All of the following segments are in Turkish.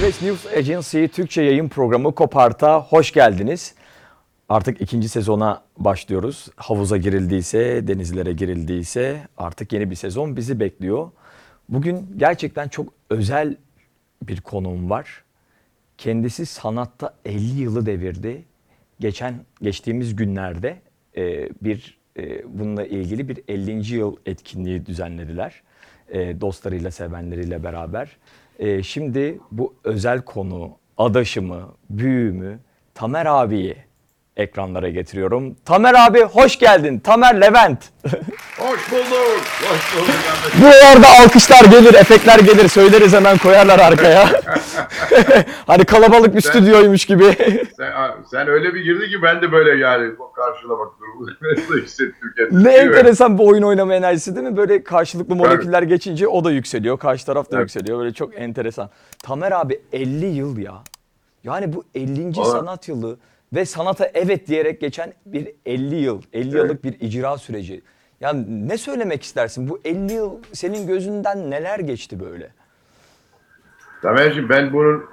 Express News Agency Türkçe yayın programı Kopart'a hoş geldiniz. Artık ikinci sezona başlıyoruz. Havuza girildiyse, denizlere girildiyse artık yeni bir sezon bizi bekliyor. Bugün gerçekten çok özel bir konuğum var. Kendisi sanatta 50 yılı devirdi. Geçen geçtiğimiz günlerde e, bir e, bununla ilgili bir 50. yıl etkinliği düzenlediler. E, dostlarıyla, sevenleriyle beraber. E, şimdi bu özel konu, adaşımı, büyüğümü Tamer abiyi ekranlara getiriyorum. Tamer abi hoş geldin. Tamer Levent. Hoş bulduk. Hoş bulduk. Bu arada alkışlar gelir, efektler gelir. Söyleriz hemen koyarlar arkaya. hani kalabalık bir stüdyoymuş gibi. Sen, sen öyle bir girdi ki ben de böyle yani karşılamak durumunda hissettim kendimi. ne enteresan bir oyun oynama enerjisi değil mi? Böyle karşılıklı moleküller geçince o da yükseliyor. Karşı taraf da Evet. yükseliyor. Böyle çok enteresan. Tamer abi 50 yıl ya. Yani bu 50. Valla- sanat yılı ve sanata evet diyerek geçen bir 50 yıl, 50 Evet. yıllık bir icra süreci. Ya ne söylemek istersin? Bu 50 yıl senin gözünden neler geçti böyle? Tamer'cim ben bunun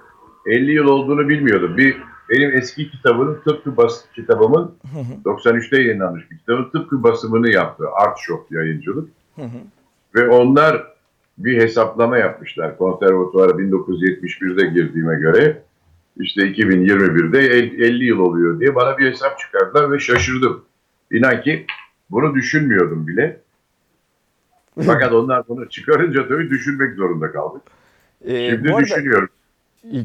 50 yıl olduğunu bilmiyordum. Bir benim eski kitabının tıpkı bas kitabımın 93'te yayınlanmış bir kitabın tıpkı basımını yaptı. Art Shop yayıncılık. Ve onlar bir hesaplama yapmışlar konservatuvara 1971'de girdiğime göre. İşte 2021'de el- 50 yıl oluyor diye bana bir hesap çıkardılar ve şaşırdım. İnan ki bunu düşünmüyordum bile. Fakat onlar bunu çıkarınca tabii düşünmek zorunda kaldık. Ee, Şimdi arada düşünüyorum.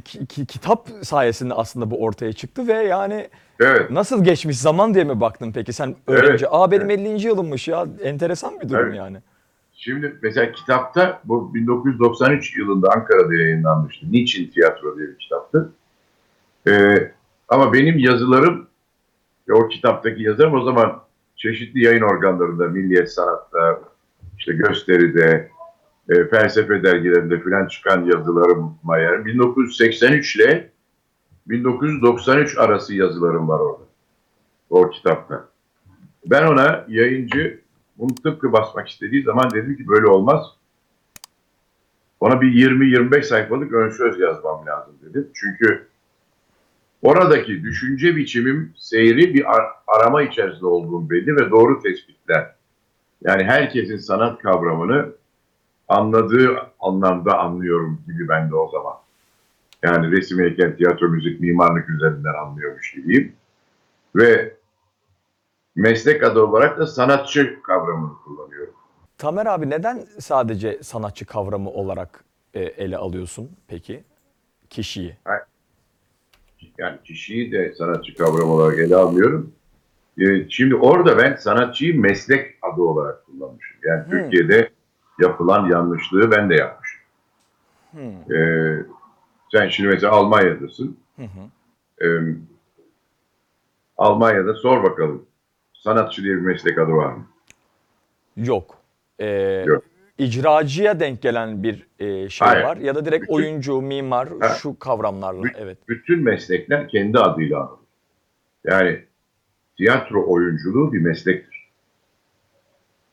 ki- ki- kitap sayesinde aslında bu ortaya çıktı ve yani Evet. nasıl geçmiş zaman diye mi baktın peki sen Evet, öğrenci? Aa benim evet. 50. yılımmış ya. Enteresan bir durum Evet. yani. Şimdi mesela kitapta bu 1993 yılında Ankara'da yayınlanmıştı. Niçin Tiyatro diye bir kitaptı. Ee, ama benim yazılarım o kitaptaki yazarım o zaman çeşitli yayın organlarında, Milliyet Sanat'ta, işte gösteride, e, felsefe dergilerinde filan çıkan yazılarıma yer. 1983 ile 1993 arası yazılarım var orada. O kitapta. Ben ona yayıncı bunu tıpkı basmak istediği zaman dedim ki böyle olmaz. Ona bir 20-25 sayfalık ön söz yazmam lazım dedim. Çünkü oradaki düşünce biçimim seyri bir ar- arama içerisinde olduğum belli ve doğru tespitler. Yani herkesin sanat kavramını anladığı anlamda anlıyorum gibi ben de o zaman. Yani resim, heykel, tiyatro, müzik, mimarlık üzerinden anlıyormuş gibiyim. Ve meslek adı olarak da sanatçı kavramını kullanıyorum. Tamer abi neden sadece sanatçı kavramı olarak e, ele alıyorsun peki kişiyi? Yani kişiyi de sanatçı kavramı olarak ele almıyorum. Ee, şimdi orada ben sanatçıyı meslek adı olarak kullanmışım. Yani Hmm. Türkiye'de yapılan yanlışlığı ben de yapmışım. Hmm. Ee, sen şimdi mesela Almanya'dasın. Hı hı. Ee, Almanya'da sor bakalım. Sanatçı diye bir meslek adı var mı? Yok. Ee, Yok. İcracıya denk gelen bir e, şey Hayır. var ya da direkt Bütün- oyuncu, mimar Ha. şu kavramlarla Bütün- evet. bütün meslekler kendi adıyla anılır. Yani tiyatro oyunculuğu bir meslektir.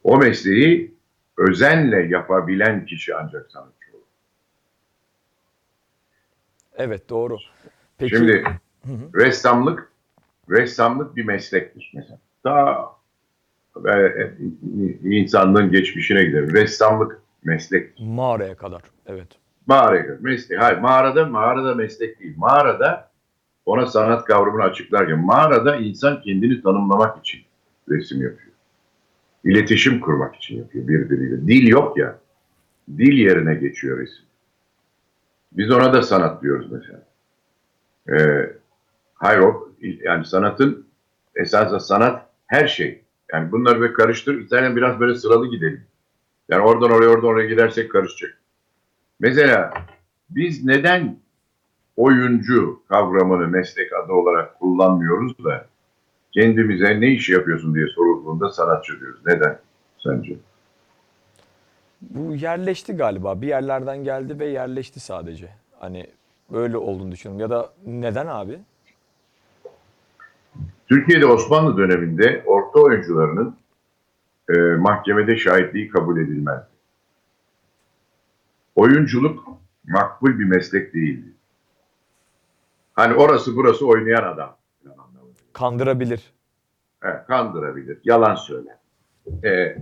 O mesleği özenle yapabilen kişi ancak sanatçı olur. Evet doğru. Peki Şimdi ressamlık ressamlık bir meslektir mesela. Daha e, insanlığın geçmişine gidelim. Ressamlık meslektir. mağaraya kadar evet. Mağaraya kadar. Meslek. Hayır mağarada mağarada meslek değil. Mağarada ona sanat kavramını açıklarken mağarada insan kendini tanımlamak için resim yapıyor. İletişim kurmak için yapıyor birbiriyle. Dil yok ya. Dil yerine geçiyor resim. Biz ona da sanat diyoruz mesela. Ee, hayır o yani sanatın esasında sanat her şey. Yani bunları böyle karıştır. İstersen biraz böyle sıralı gidelim. Yani oradan oraya oradan oraya gidersek karışacak. Mesela biz neden oyuncu kavramını meslek adı olarak kullanmıyoruz da kendimize ne iş yapıyorsun diye sorulduğunda sanatçı diyoruz. Neden sence? Bu yerleşti galiba. Bir yerlerden geldi ve yerleşti sadece. Hani böyle olduğunu düşünüyorum. Ya da neden abi? Türkiye'de Osmanlı döneminde orta oyuncularının e, mahkemede şahitliği kabul edilmezdi. Oyunculuk makbul bir meslek değildi. Hani orası burası oynayan adam. Kandırabilir. Evet, kandırabilir, yalan söyler. E, e,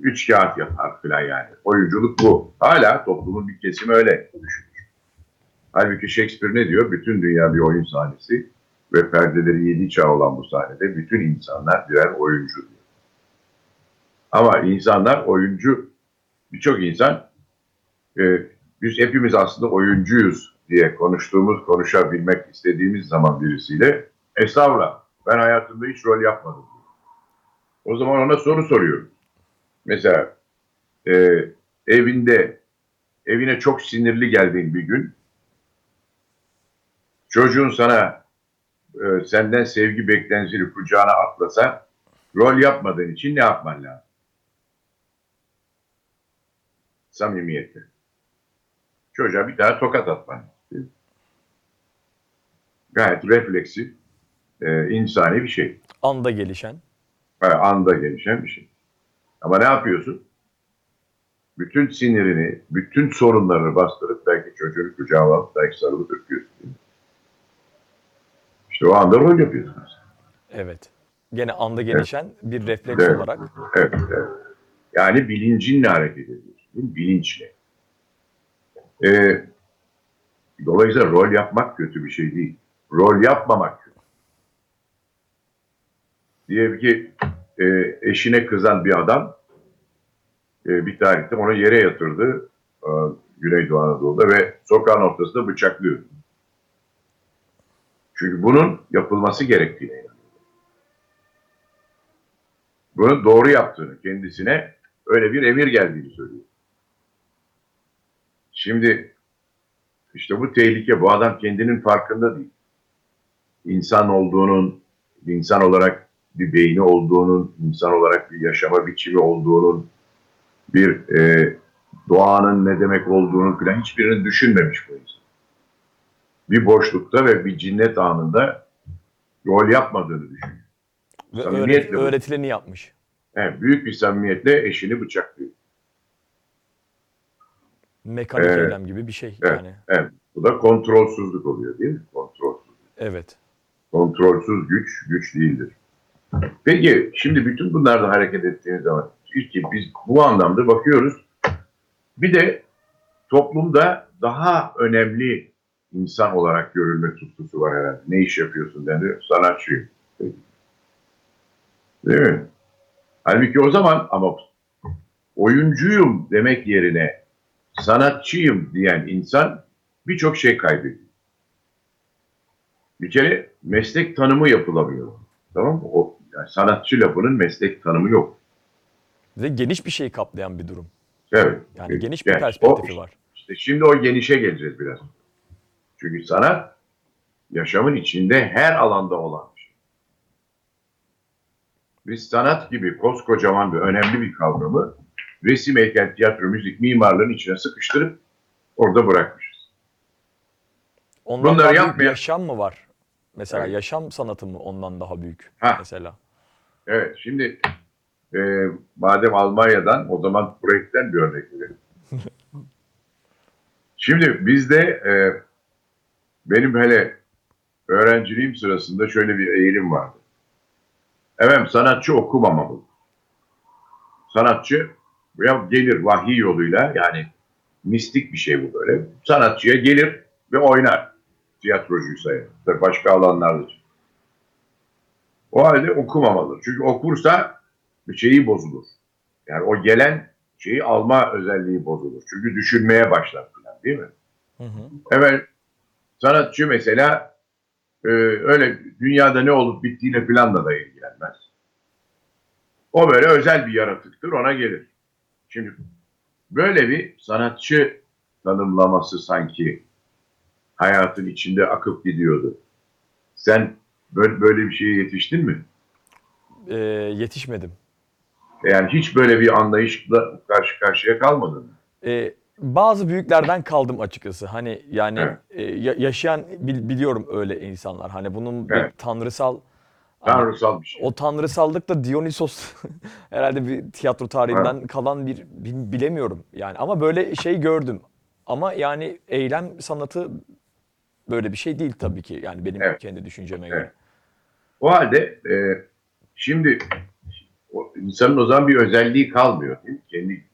üç kağıt yapar falan yani. Oyunculuk bu. Hala toplumun bir kesimi öyle düşünür. Halbuki Shakespeare ne diyor? Bütün dünya bir oyun sahnesi ve perdeleri yedi çağ olan bu sahnede bütün insanlar birer oyuncu. Ama insanlar oyuncu, birçok insan e, biz hepimiz aslında oyuncuyuz diye konuştuğumuz, konuşabilmek istediğimiz zaman birisiyle estağfurullah ben hayatımda hiç rol yapmadım. O zaman ona soru soruyorum. Mesela e, evinde evine çok sinirli geldiğin bir gün çocuğun sana e, senden sevgi beklentisini kucağına atlasa rol yapmadığın için ne yapman lazım? Samimiyetle. Çocuğa bir daha tokat atman lazım. Gayet refleksif, e, insani bir şey. Anda gelişen. Ha, anda gelişen bir şey. Ama ne yapıyorsun? Bütün sinirini, bütün sorunlarını bastırıp belki çocuğunu kucağına alıp belki sarılıp öpüyorsun. İşte o anda rol yapıyorsun. aslında. Evet. Gene anda gelişen bir refleks Evet. olarak. Evet, evet. Yani bilincinle hareket ediyorsun. Bilinçle. Ee, dolayısıyla rol yapmak kötü bir şey değil. Rol yapmamak kötü. Diyelim ki e, eşine kızan bir adam e, bir tarihte onu yere yatırdı e, Güneydoğu Anadolu'da ve sokağın ortasında bıçaklıyor. Çünkü bunun yapılması gerektiğine. Bunu doğru yaptığını, kendisine öyle bir emir geldiğini söylüyor. Şimdi işte bu tehlike, bu adam kendinin farkında değil. İnsan olduğunun, insan olarak bir beyni olduğunun, insan olarak bir yaşama biçimi olduğunun, bir e, doğanın ne demek olduğunu falan hiçbirini düşünmemiş bu insan. Bir boşlukta ve bir cinnet anında rol yapmadığını düşünüyor. Ve öğret- bu. öğretileni yapmış. Evet, büyük bir samimiyetle eşini bıçaklıyor. Mekanik Evet. eylem gibi bir şey Evet. yani. Evet, bu da kontrolsüzlük oluyor değil mi? Kontrolsüz. Evet. Kontrolsüz güç, güç değildir. Peki, şimdi bütün bunlardan hareket ettiğiniz zaman ilk biz bu anlamda bakıyoruz. Bir de toplumda daha önemli insan olarak görülme tutkusu var herhalde. Ne iş yapıyorsun denir, sanatçıyım. Değil mi? Halbuki o zaman ama oyuncuyum demek yerine sanatçıyım diyen insan birçok şey kaybediyor. Bir kere meslek tanımı yapılamıyor. Tamam mı? O, yani sanatçı lafının meslek tanımı yok. Ve geniş bir şey kaplayan bir durum. Evet. Yani geniş bir Yani perspektifi o- var. İşte şimdi o genişe geleceğiz biraz. Çünkü sanat yaşamın içinde her alanda olan bir şey. Biz sanat gibi koskocaman ve önemli bir kavramı resim, heykel, tiyatro, müzik, mimarlığın içine sıkıştırıp orada bırakmışız. Ondan Bunları daha büyük yapmayan- yaşam mı var? Mesela Evet. yaşam sanatı mı ondan daha büyük Ha. mesela? Evet, şimdi e, madem Almanya'dan o zaman Brecht'ten bir örnek verelim. şimdi bizde e, benim hele öğrenciliğim sırasında şöyle bir eğilim vardı. Evet, sanatçı okumamalı. Sanatçı ya gelir vahiy yoluyla yani mistik bir şey bu böyle. Sanatçıya gelir ve oynar. Tiyatrocuysa ya. Tabii başka alanlarda. O halde okumamalı. Çünkü okursa bir şeyi bozulur. Yani o gelen şeyi alma özelliği bozulur. Çünkü düşünmeye başlar falan değil mi? Hı hı. Evet sanatçı mesela e, öyle dünyada ne olup bittiğine falan da, da ilgilenmez. O böyle özel bir yaratıktır ona gelir. Şimdi böyle bir sanatçı tanımlaması sanki hayatın içinde akıp gidiyordu. Sen böyle, böyle bir şeye yetiştin mi? Ee, yetişmedim. Yani hiç böyle bir anlayışla karşı karşıya kalmadın mı? Ee, bazı büyüklerden kaldım açıkçası. Hani yani Evet. e, ya- yaşayan bil- biliyorum öyle insanlar. Hani bunun bir Evet. tanrısal hani Tanrısal bir şey. o tanrısallık da Dionysos herhalde bir tiyatro tarihinden kalan bir bil- bilemiyorum yani ama böyle şey gördüm. Ama yani eylem sanatı böyle bir şey değil tabii ki. Yani benim Evet. kendi düşünceme göre. Evet. O halde e, şimdi o, insanın o zaman bir özelliği kalmıyor. Değil mi? Kendi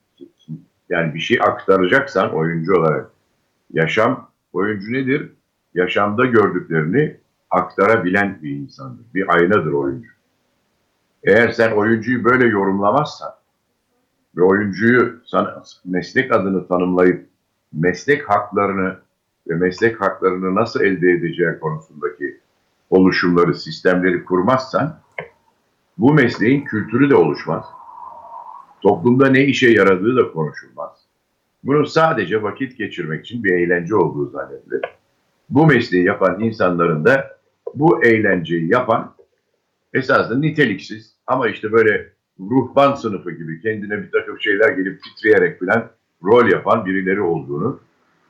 yani bir şey aktaracaksan oyuncu olarak yaşam oyuncu nedir? Yaşamda gördüklerini aktarabilen bir insandır. Bir aynadır oyuncu. Eğer sen oyuncuyu böyle yorumlamazsan ve oyuncuyu sana meslek adını tanımlayıp meslek haklarını ve meslek haklarını nasıl elde edeceği konusundaki oluşumları, sistemleri kurmazsan bu mesleğin kültürü de oluşmaz. Toplumda ne işe yaradığı da konuşulmaz. Bunu sadece vakit geçirmek için bir eğlence olduğu zannedilir. Bu mesleği yapan insanların da bu eğlenceyi yapan esasında niteliksiz ama işte böyle ruhban sınıfı gibi kendine bir takım şeyler gelip titreyerek falan rol yapan birileri olduğunu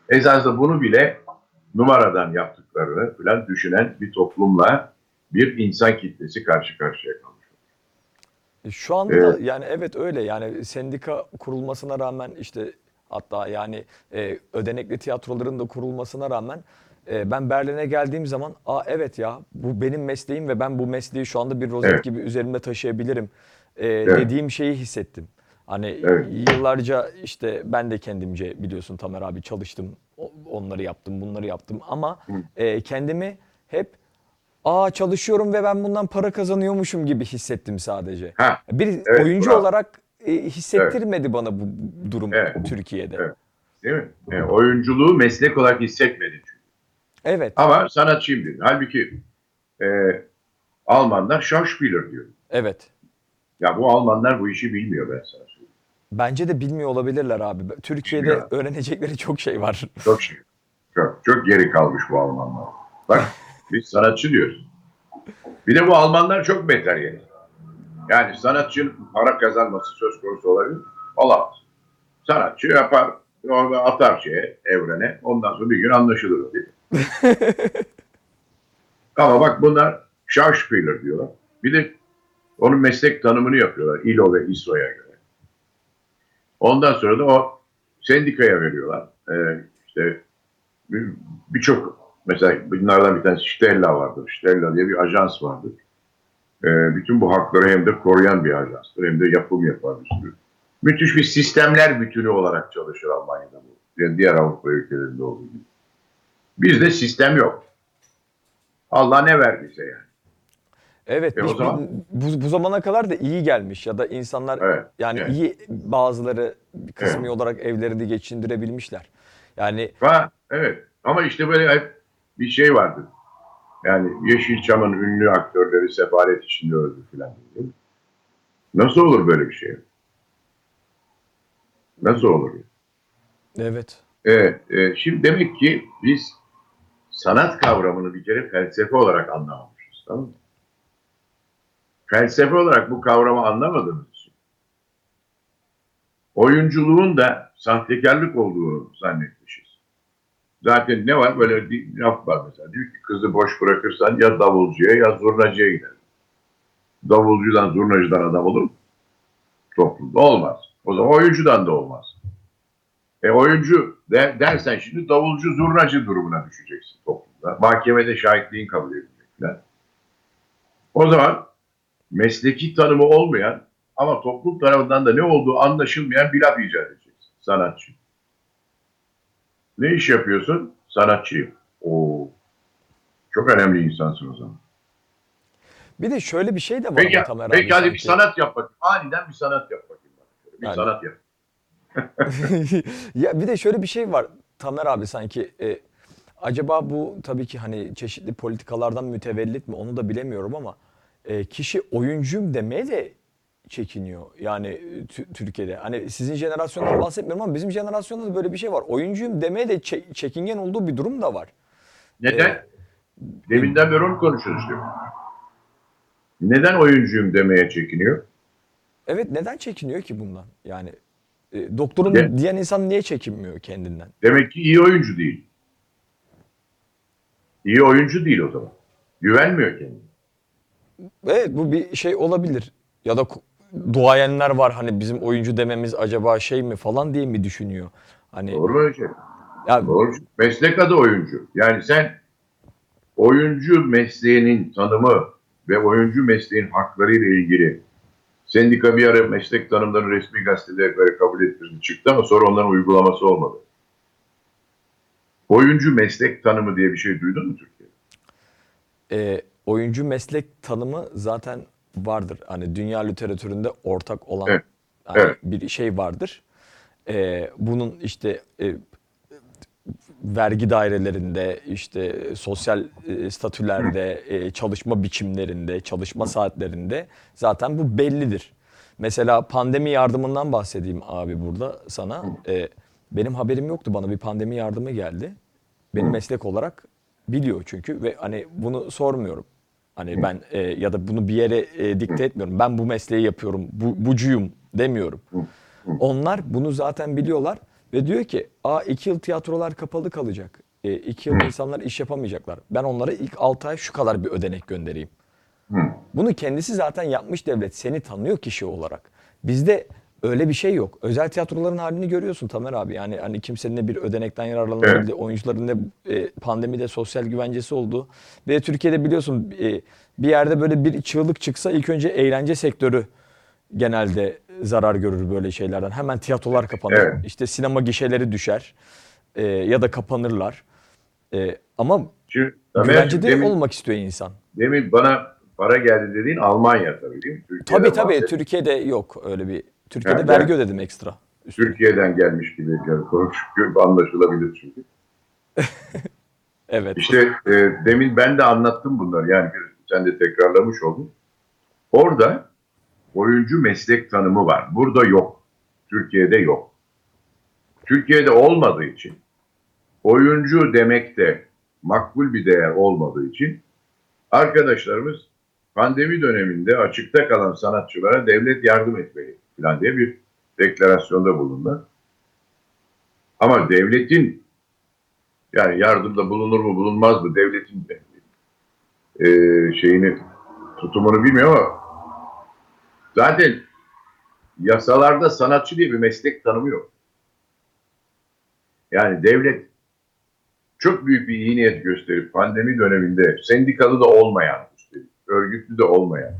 esasında bunu bile numaradan yaptıklarını falan düşünen bir toplumla bir insan kitlesi karşı karşıya kalmış. E, Şu anda da yani evet öyle yani sendika kurulmasına rağmen işte hatta yani e, ödenekli tiyatroların da kurulmasına rağmen e, ben Berlin'e geldiğim zaman aa evet ya bu benim mesleğim ve ben bu mesleği şu anda bir rozet Evet. gibi üzerimde taşıyabilirim e, Evet. dediğim şeyi hissettim. Hani Evet. yıllarca işte ben de kendimce biliyorsun Tamer abi çalıştım. Onları yaptım, bunları yaptım ama e, kendimi hep aa çalışıyorum ve ben bundan para kazanıyormuşum gibi hissettim sadece. Ha, Bir Evet, oyuncu bravo. olarak e, hissettirmedi bana bu durum Evet. Türkiye'de. Evet. değil mi? Yani oyunculuğu meslek olarak hissetmedi çünkü. Evet, Ama sanatçıyım dedi. Halbuki e, Almanlar Schauspieler diyor. evet. Ya bu Almanlar bu işi bilmiyor ben sana söyleyeyim. Bence de bilmiyor olabilirler abi. Türkiye'de Bilmiyor. öğrenecekleri çok şey var. Çok şey. Çok, çok geri kalmış bu Almanlar. Bak biz sanatçı diyoruz. Bir de bu Almanlar çok beter yani. Sanatçının para kazanması söz konusu olabilir? Olamaz. Sanatçı yapar, atar şeye, evrene. Ondan sonra bir gün anlaşılır mi? Ama bak bunlar Schauspieler diyorlar. Bir de onun meslek tanımını yapıyorlar. İLO ve İSO'ya göre. Ondan sonra da o sendikaya veriyorlar. Ee, işte bir- birçok mesela bunlardan bir tanesi Stella vardır. Stella diye bir ajans vardır. Ee, bütün bu hakları hem de koruyan bir ajanstır hem de yapım yapar bir sürü. Müthiş bir sistemler bütünü olarak çalışır Almanya'da bu. Yani diğer Avrupa ülkelerinde olduğu gibi. Bizde sistem yok. Allah ne verdiyse yani. Evet, E biz- zaman- bu, bu zamana kadar da iyi gelmiş ya da insanlar Evet, yani evet. iyi bazıları kısmi olarak evlerini geçindirebilmişler. Yani Ha, evet. Ama işte böyle hep bir şey vardır. Yani Yeşilçam'ın ünlü aktörleri sefalet içinde öldü filan. Nasıl olur böyle bir şey? Nasıl olur? evet. Evet. e, şimdi demek ki biz sanat kavramını bir kere felsefe olarak anlamamışız. Tamam mı? Felsefe olarak bu kavramı anlamadığımız için oyunculuğun da sahtekarlık olduğunu zannetmişiz. Zaten ne var? Böyle bir laf var mesela. Diyor ki kızı boş bırakırsan ya davulcuya ya zurnacıya gider. Davulcudan zurnacıdan adam olur? Toplumda olmaz. O zaman oyuncudan da olmaz. E oyuncu de, dersen şimdi davulcu zurnacı durumuna düşeceksin toplumda. Mahkemede şahitliğin kabul edilecek. O zaman mesleki tanımı olmayan ama toplum tarafından da ne olduğu anlaşılmayan bir laf icat edeceksin. Sanatçı. Ne iş yapıyorsun? Sanatçıyım. Oo. Çok önemli insansın o zaman. Bir de şöyle bir şey de var Peki, Tamer abi peki hadi bir sanki. sanat yap bakayım. Aniden bir sanat yap bakayım. Bir Hadi. sanat yap. ya bir de şöyle bir şey var Tamer abi sanki e, acaba bu tabii ki hani çeşitli politikalardan mütevellit mi onu da bilemiyorum ama e, kişi oyuncum demeye de çekiniyor yani e, Tü- Türkiye'de. Hani sizin jenerasyondan bahsetmiyorum ama bizim jenerasyonda da böyle bir şey var. Oyuncuyum demeye de çe- çekingen olduğu bir durum da var. Neden? Evet. Deminden beri onu konuşuyoruz işte. Neden oyuncuyum demeye çekiniyor? Evet neden çekiniyor ki bundan? Yani e, doktorum Ne? diyen insan niye çekinmiyor kendinden? Demek ki iyi oyuncu değil. İyi oyuncu değil o zaman. Güvenmiyor kendine. Evet bu bir şey olabilir. Ya da duayenler var hani bizim oyuncu dememiz acaba şey mi falan diye mi düşünüyor? Hani Doğru öyle şey? ya Doğru. Meslek adı oyuncu. Yani sen oyuncu mesleğinin tanımı ve oyuncu mesleğin hakları ile ilgili sendika bir ara meslek tanımlarını resmi gazetede böyle kabul ettirdi çıktı ama sonra onların uygulaması olmadı. Oyuncu meslek tanımı diye bir şey duydun mu Türkiye'de? E, oyuncu meslek tanımı zaten vardır. Hani dünya literatüründe ortak olan Evet, hani evet. bir şey vardır. E, bunun işte e, vergi dairelerinde, işte sosyal e, statülerde, e, çalışma biçimlerinde, çalışma saatlerinde zaten bu bellidir. Mesela pandemi yardımından bahsedeyim abi burada sana. E, benim haberim yoktu bana bir pandemi yardımı geldi. Benim meslek olarak biliyor çünkü ve hani bunu sormuyorum. Hani ben e, ya da bunu bir yere e, dikte etmiyorum. Ben bu mesleği yapıyorum, bu, bucuyum demiyorum. Onlar bunu zaten biliyorlar ve diyor ki a iki yıl tiyatrolar kapalı kalacak. E, iki yıl insanlar iş yapamayacaklar. Ben onlara ilk 6 ay şu kadar bir ödenek göndereyim. Bunu kendisi zaten yapmış devlet. Seni tanıyor kişi olarak. Bizde öyle bir şey yok. Özel tiyatroların halini görüyorsun Tamer abi. Yani hani kimsenin ne bir ödenekten yararlanabildiği, oyuncuların ne e, pandemide sosyal güvencesi olduğu. Ve Türkiye'de biliyorsun e, bir yerde böyle bir çığlık çıksa ilk önce eğlence sektörü genelde zarar görür böyle şeylerden. Hemen tiyatrolar kapanır. Evet. İşte sinema gişeleri düşer. E, ya da kapanırlar. E, ama Şimdi, güvencede demin, olmak istiyor insan. demin bana para geldi dediğin Almanya tabii değil mi? Türkiye'den Tabii tabii bahsettin. Türkiye'de yok öyle bir. Türkiye'de Evet, vergi ödedim ekstra. üstüne. Türkiye'den gelmiş gibi yani konuşuyor, anlaşılabilir çünkü. Evet. İşte e, demin ben de anlattım bunları yani bir, sen de tekrarlamış oldun. Orada oyuncu meslek tanımı var. Burada yok. Türkiye'de yok. Türkiye'de olmadığı için oyuncu demek de makbul bir değer olmadığı için arkadaşlarımız pandemi döneminde açıkta kalan sanatçılara devlet yardım etmeli falan diye bir deklarasyonda bulundular. Ama devletin yani yardımda bulunur mu bulunmaz mı devletin de e, şeyini tutumunu bilmiyorum ama zaten yasalarda sanatçı diye bir meslek tanımı yok. Yani devlet çok büyük bir iyi niyet gösterip pandemi döneminde sendikalı da olmayan, örgütlü de olmayan,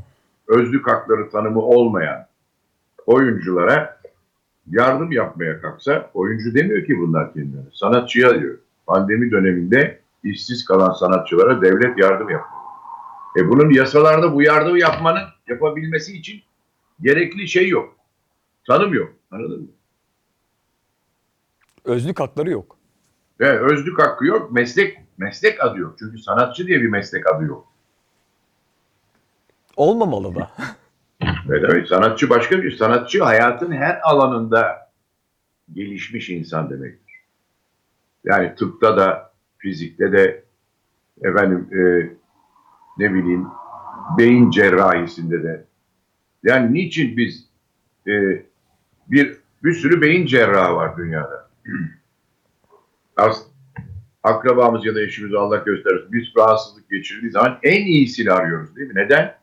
özlük hakları tanımı olmayan oyunculara yardım yapmaya kalksa oyuncu demiyor ki bunlar kendilerine. Sanatçıya diyor. Pandemi döneminde işsiz kalan sanatçılara devlet yardım yapıyor. E bunun yasalarda bu yardımı yapmanın yapabilmesi için gerekli şey yok. Tanım yok. Anladın mı? Özlük hakları yok. Ve özlük hakkı yok. Meslek meslek adı yok. Çünkü sanatçı diye bir meslek adı yok. Olmamalı da. Ve demek sanatçı başka bir sanatçı hayatın her alanında gelişmiş insan demektir. Yani tıpta da fizikte de efendim e, ne bileyim beyin cerrahisinde de yani niçin biz e, bir bir sürü beyin cerrahı var dünyada. As, akrabamız ya da eşimiz Allah göstersin biz rahatsızlık geçirdiği zaman en iyisini arıyoruz değil mi? Neden?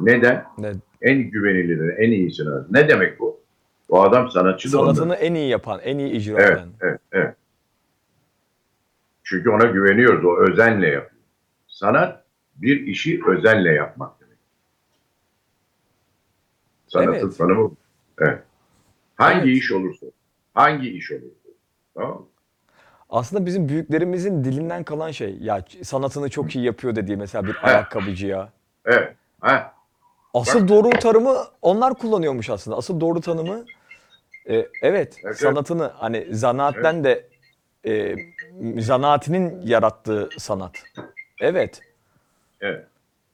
Neden? Ne, En güvenilirleri, en iyisini. Ne demek bu? Bu adam sanatçı da ondan. sanatını en iyi yapan, en iyi icra Evet, eden. evet, evet. Çünkü ona güveniyoruz. O özenle yapıyor. Sanat bir işi özenle yapmak demek. Sanatın Evet. tanımı. Evet. Hangi Evet. iş olursa, hangi iş olursa. Tamam mı? Aslında bizim büyüklerimizin dilinden kalan şey. Ya sanatını çok iyi yapıyor dediği mesela bir ayakkabıcıya. Evet. Ha, Asıl doğru tanımı onlar kullanıyormuş aslında. Asıl doğru tanımı e, evet, evet. sanatını hani zanaatten de e, zanaatinin yarattığı sanat. Evet. evet.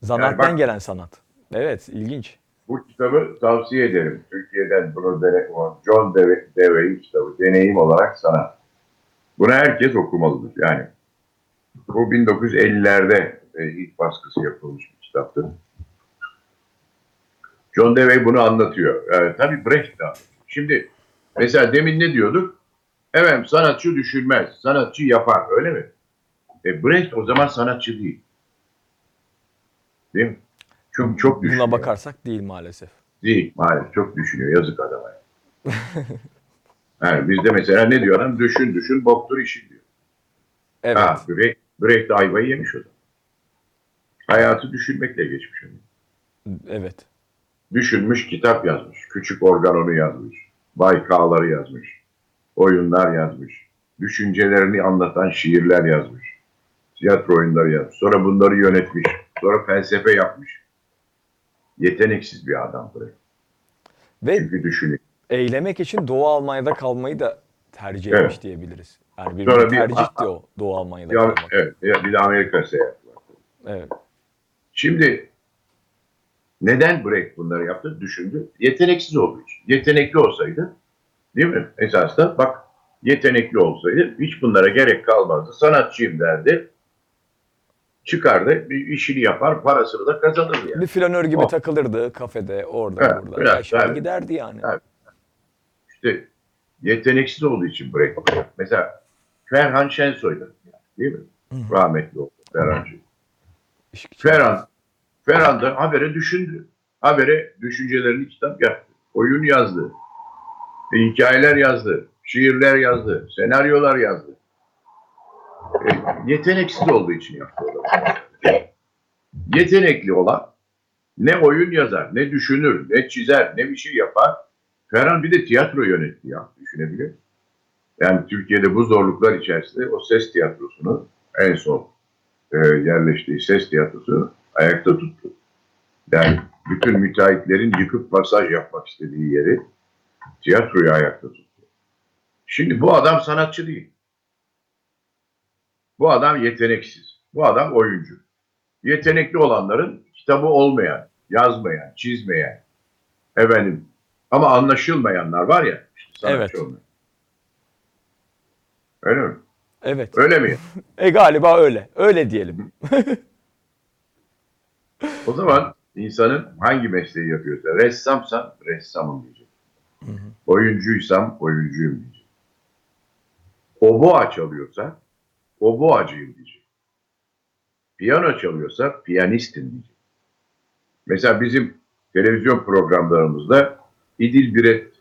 Zanaatten bak- gelen sanat. Evet, ilginç. Bu kitabı tavsiye ederim. Türkiye'den bunu dene, John Dewey, Dewey'in kitabı. Deneyim olarak sanat. Bunu herkes okumalıdır. Yani bu 1950'lerde e, ilk baskısı yapılmış bir kitaptı. John Dewey bunu anlatıyor. Yani, tabii Brecht de. Şimdi mesela demin ne diyorduk? Evet sanatçı düşünmez, sanatçı yapar öyle mi? E Brecht o zaman sanatçı değil. Değil mi? Çok çok düşünüyor. Buna bakarsak değil maalesef. Değil maalesef çok düşünüyor yazık adama. Yani bizde mesela ne diyor adam? Düşün düşün boktur işin diyor. Evet. Ha, Brecht, Brecht ayvayı yemiş o da. Hayatı düşünmekle geçmiş onun. Evet. Düşünmüş, kitap yazmış. Küçük organonu yazmış. Baykağları yazmış. Oyunlar yazmış. Düşüncelerini anlatan şiirler yazmış. Tiyatro oyunları yazmış. Sonra bunları yönetmiş. Sonra felsefe yapmış. Yeteneksiz bir adam Brecht. Ve Çünkü düşünüyor. eylemek için Doğu Almanya'da kalmayı da tercih Evet. etmiş diyebiliriz. Yani bir, Sonra bir tercihti o Doğu Almanya'da Ya, kalmak. evet, bir de Amerika seyahati var. Evet. Şimdi neden Brecht bunları yaptı? Düşündü. Yeteneksiz olduğu için. Yetenekli olsaydı değil mi? Esasında bak yetenekli olsaydı hiç bunlara gerek kalmazdı. Sanatçıyım derdi. Çıkardı, bir işini yapar, parasını da kazanırdı yani. Bir flanör gibi Oh. takılırdı kafede, orada, Evet, burada. evet, Yaşar evet. giderdi yani. Evet. İşte yeteneksiz olduğu için Brecht. Mesela Ferhan Şensoy'da değil mi? Hı. Rahmetli oldu Ferhan Ferhan, Ferhan da habere düşündü. Habere düşüncelerini kitap yaptı. Oyun yazdı. E, hikayeler yazdı. Şiirler yazdı. Senaryolar yazdı. E, yeteneksiz olduğu için yaptı. Yetenekli olan ne oyun yazar, ne düşünür, ne çizer, ne bir şey yapar. Ferhan bir de tiyatro yönetti ya. Düşünebiliyor musun? Yani Türkiye'de bu zorluklar içerisinde o ses tiyatrosunu en son e, yerleştiği ses tiyatrosu ayakta tuttu. Yani bütün müteahhitlerin yıkıp masaj yapmak istediği yeri tiyatroyu ayakta tuttu. Şimdi bu adam sanatçı değil. Bu adam yeteneksiz. Bu adam oyuncu. Yetenekli olanların kitabı olmayan, yazmayan, çizmeyen, efendim ama anlaşılmayanlar var ya, işte sanatçı Evet. olmayan. Öyle mi? Evet. Öyle mi? E galiba öyle. Öyle diyelim. O zaman insanın hangi mesleği yapıyorsa, ressamsam ressamım diyecek. Oyuncuysam oyuncuyum diyecek. Oboa çalıyorsa oboacıyım diyecek. Piyano çalıyorsa piyanistim diyecek. Mesela bizim televizyon programlarımızda İdil Biret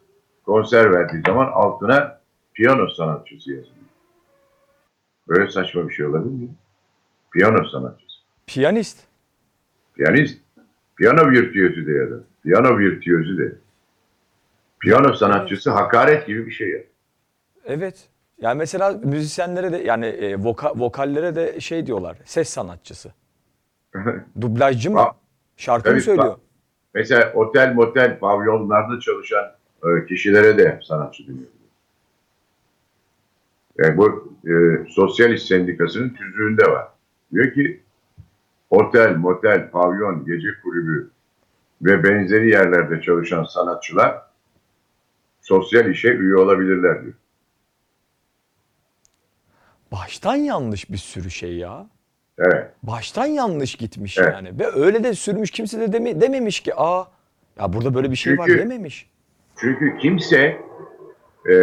konser verdiği zaman altına piyano sanatçısı yazılıyor. Böyle saçma bir şey olabilir mi? Piyano sanatçısı. Piyanist. Piyanist, piyano virtüözü de ya da. Piyano virtüözü de. Piyano sanatçısı hakaret gibi bir şey ya. Evet. Yani mesela müzisyenlere de yani e, voka- vokallere de şey diyorlar. Ses sanatçısı. Dublajcı mı? Ba- Şarkı mı Tabii, söylüyor? ba- Mesela otel motel pavyonlarda çalışan e, kişilere de sanatçı deniyor. Yani bu e, Sosyalist Sendikası'nın tüzüğünde var. Diyor ki otel, motel, pavyon, gece kulübü ve benzeri yerlerde çalışan sanatçılar sosyal işe üye olabilirler diyor. Baştan yanlış bir sürü şey ya. Evet. Baştan yanlış gitmiş Evet. yani. Ve öyle de sürmüş kimse de deme- dememiş ki aa ya burada böyle bir şey var Çünkü- dememiş. Çünkü kimse e,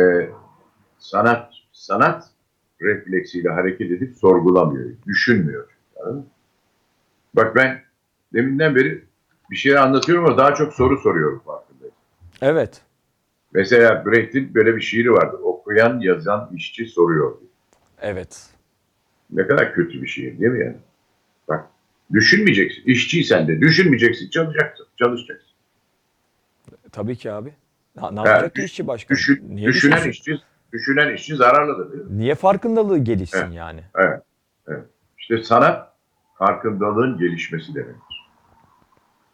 sanat sanat refleksiyle hareket edip sorgulamıyor, düşünmüyor. Mı? Bak ben deminden beri bir şeyler anlatıyorum ama daha çok soru soruyorum farkındayım. Evet. Mesela Brecht'in böyle bir şiiri vardı. Okuyan, yazan, işçi soruyor. Evet. Ne kadar kötü bir şiir değil mi yani? Bak düşünmeyeceksin. İşçiysen de düşünmeyeceksin. Çalışacaksın. Çalışacaksın. Tabii ki abi. Ne yapacak ki işçi başkan? Düşün, Niye düşünen düşünsün? işçi düşünen işçi zararlıdır değil mi? Niye farkındalığı gelişsin Evet. yani? Evet. evet. İşte sanat farkındalığın gelişmesi demektir.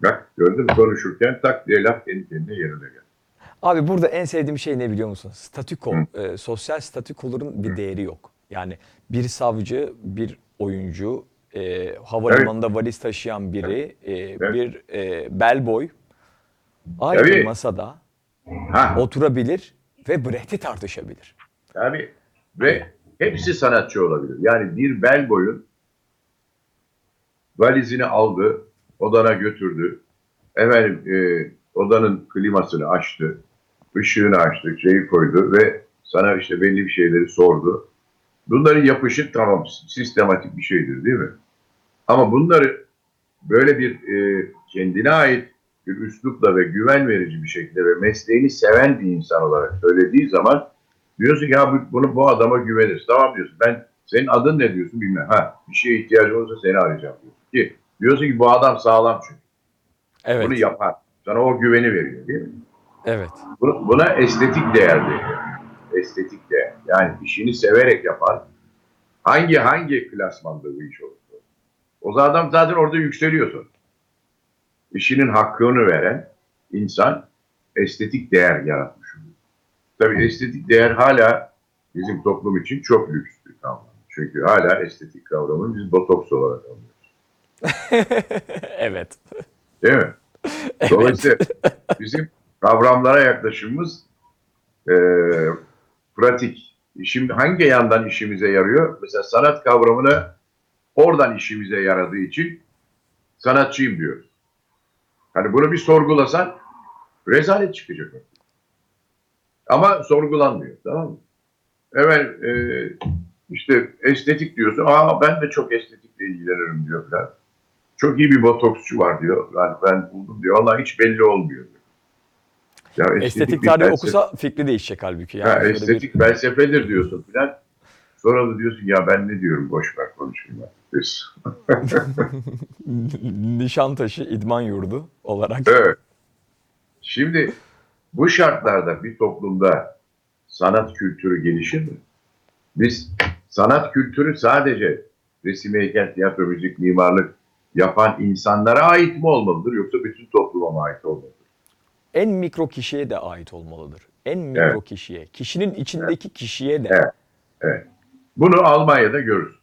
Bak gördün konuşurken tak diye laf kendi kendine yerine geldi. Abi burada en sevdiğim şey ne biliyor musun? Statüko, Hı. e, sosyal statükoların bir değeri yok. Yani bir savcı, bir oyuncu, e, havalimanında valiz taşıyan biri, e, bir e, bellboy aynı Tabii. masada Ha, oturabilir ve Brecht'i tartışabilir. tabii. Ve hepsi sanatçı olabilir. Yani bir bel boyun valizini aldı, odana götürdü. Efendim, e, odanın klimasını açtı, ışığını açtı, şeyi koydu ve sana işte belli bir şeyleri sordu. Bunların yapışı tamam sistematik bir şeydir değil mi? Ama bunları böyle bir e, kendine ait bir üslupla ve güven verici bir şekilde ve mesleğini seven bir insan olarak söylediği zaman diyorsun ki ya bu- bunu bu adama güveniriz. Tamam diyorsun ben Senin adın ne diyorsun bilmem. Ha bir şeye ihtiyacın olursa seni arayacağım diyorsun. Ki diyorsun ki bu adam sağlam çünkü. Evet. Bunu yapar. Sana o güveni veriyor değil mi? Evet. Bu- Buna estetik değer deniyor. Estetik değer. Yani işini severek yapan hangi hangi klasmanda bu iş olsun. O adam zaten orada yükseliyorsun. İşinin hakkını veren insan estetik değer yaratmış oluyor. Tabii estetik değer hala bizim toplum için çok lüks bir kavram. Çünkü hala estetik kavramını biz botoks olarak anlıyoruz. evet. Değil mi? Dolayısıyla bizim kavramlara yaklaşımımız e, pratik. Şimdi hangi yandan işimize yarıyor? Mesela sanat kavramını oradan işimize yaradığı için sanatçıyım diyoruz. Hani bunu bir sorgulasan rezalet çıkacak. Ama sorgulanmıyor. Tamam mı? Hemen e, işte estetik diyorsun. Aa ben de çok estetikle ilgilenirim diyor falan. Çok iyi bir botoksçu var diyor. Yani ben buldum diyor. Allah hiç belli olmuyor diyor. Ya Estetik bir tarih felsefe- okusa fikri değişecek halbuki. Yani şöyle estetik felsefedir diyorsun filan. Sonra da diyorsun ya ben ne diyorum boş ver diyorsun. bir Nişantaşı İdman Yurdu olarak. Evet. Şimdi bu şartlarda bir toplumda sanat kültürü gelişir mi? Biz sanat kültürü sadece resim, heykel, tiyatro, müzik, mimarlık yapan insanlara ait mi olmalıdır yoksa bütün topluma mı ait olmalıdır? En mikro kişiye de ait olmalıdır. En mikro Evet. kişiye. Kişinin içindeki kişiye de. Evet. Evet. Bunu Almanya'da görürüz.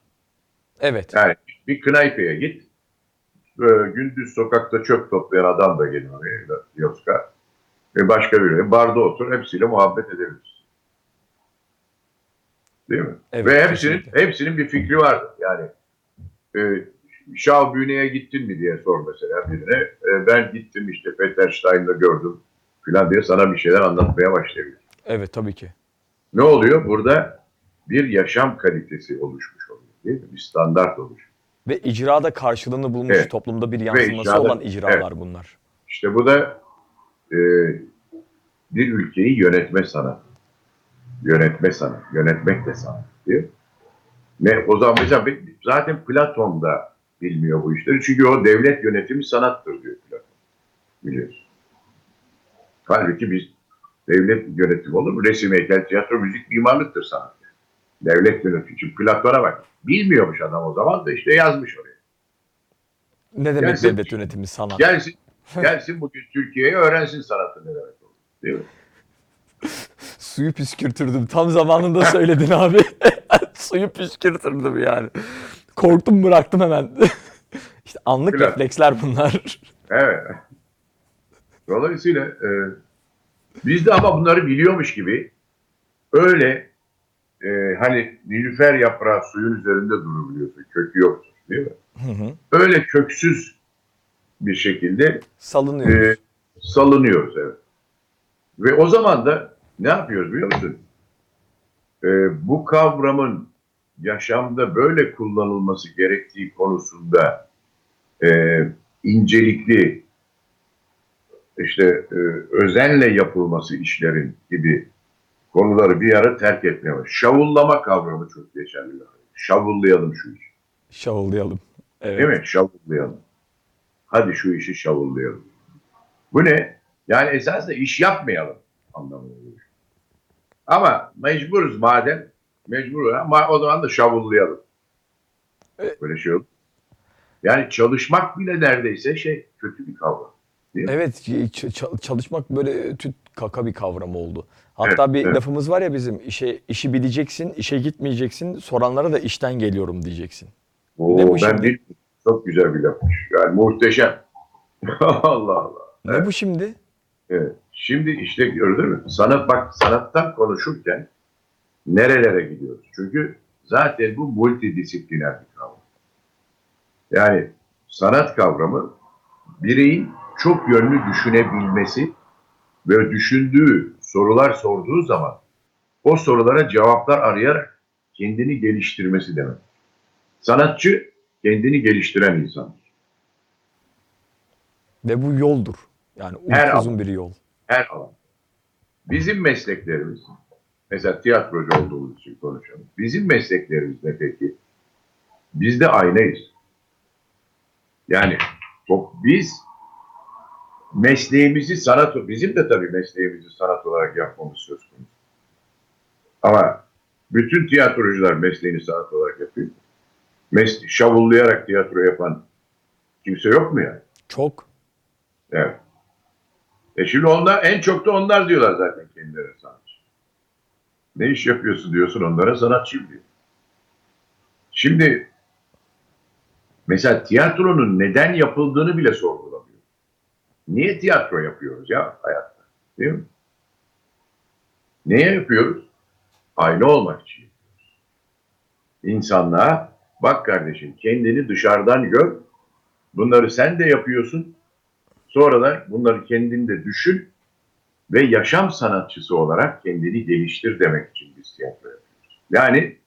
Evet. Yani bir knaypeye git. Gündüz sokakta çöp toplayan adam da gelir oraya Yoska. Ve başka biri. Barda otur. Hepsiyle muhabbet edebiliriz. Değil mi? Evet, Ve hepsinin kesinlikle. hepsinin bir fikri vardır. Yani e, Schaubühne'ye gittin mi diye sor mesela birine. E, ben gittim işte Peter Stein'la gördüm filan diye sana bir şeyler anlatmaya başlayabilir. Evet tabii ki. Ne oluyor? Burada bir yaşam kalitesi oluşmuş oluyor. Değil mi? Bir standart oluşuyor. Ve icrada karşılığını bulmuş Evet. toplumda bir yansıması icrada- olan icralar bunlar. İşte bu da e, bir ülkeyi yönetme sanatı. Yönetme sanatı. Yönetmek de sanat. Mi? Ne, o zaman mesela zaten Platon da bilmiyor bu işleri. Çünkü o devlet yönetimi sanattır diyor Platon. Biliyorsun. Halbuki biz devlet yönetimi olur mu? Resim, heykel, tiyatro, müzik, mimarlıktır sanat. Devlet yönetimi. Çünkü Platon'a bak. Bilmiyormuş adam o zaman da işte yazmış oraya. Ne demek Gelsin- devlet yönetimi sanat? Gelsin, gelsin bugün Türkiye'ye öğrensin sanatı ne demek olur. Değil mi? Suyu püskürtürdüm. Tam zamanında söyledin abi. Suyu püskürtürdüm yani. Korktum bıraktım hemen. işte anlık Biraz. refleksler bunlar. Evet. Dolayısıyla e, biz de ama bunları biliyormuş gibi öyle e, hani nilüfer yaprağı suyun üzerinde durur biliyorsun. Kökü yoktur değil mi? Hı hı. Öyle köksüz bir şekilde Salınıyoruz. e, salınıyoruz evet. Ve o zaman da ne yapıyoruz biliyor musun? E, bu kavramın yaşamda böyle kullanılması gerektiği konusunda e, incelikli işte e, özenle yapılması işlerin gibi konuları bir ara terk etmeye. Şavullama kavramı çok geçerli. Şavullayalım şu işi. Şavullayalım. Evet. Değil mi? Şavullayalım. Hadi şu işi şavullayalım. Bu ne? Yani esasında iş yapmayalım anlamına geliyor. Ama mecburuz madem. Mecbur ama o zaman da şavullayalım. Evet. Böyle şey olur. Yani çalışmak bile neredeyse şey kötü bir kavram. Evet çalışmak böyle tüt kaka bir kavram oldu. Hatta Evet, bir evet. lafımız var ya bizim işe işi bileceksin, işe gitmeyeceksin, soranlara da işten geliyorum diyeceksin. Oo, Ne bu ben şimdi? bir çok güzel bir lafmış. Yani muhteşem. Allah Allah. Ne Evet. bu şimdi? Evet. Şimdi işte gördün mü? Sanat bak sanattan konuşurken nerelere gidiyoruz? Çünkü zaten bu multidisipliner bir kavram. Yani sanat kavramı bireyin çok yönlü düşünebilmesi ve düşündüğü sorular sorduğu zaman o sorulara cevaplar arayarak kendini geliştirmesi demek. Sanatçı kendini geliştiren insandır. Ve bu yoldur. Yani Her uzun bir yol. her alan. Bizim mesleklerimiz mesela tiyatrocu olduğumuz için konuşalım. Bizim mesleklerimiz ne peki? Biz de aynayız. Yani o- biz mesleğimizi sanat, bizim de tabii mesleğimizi sanat olarak yapmamız söz konusu. Ama bütün tiyatrocular mesleğini sanat olarak yapıyor. Mes şavullayarak tiyatro yapan kimse yok mu yani? Çok. Evet. E şimdi onlar, en çok da onlar diyorlar zaten kendilerine sanatçı. Ne iş yapıyorsun diyorsun onlara sanatçıyım diyor. Şimdi mesela tiyatronun neden yapıldığını bile sorgulamıyor. Niye tiyatro yapıyoruz ya hayatta? Değil mi? Neye yapıyoruz? Aile olmak için yapıyoruz. İnsanlığa bak kardeşim kendini dışarıdan gör. Bunları sen de yapıyorsun. Sonra da bunları kendinde düşün ve yaşam sanatçısı olarak kendini geliştir demek için biz tiyatro yapıyoruz. Yani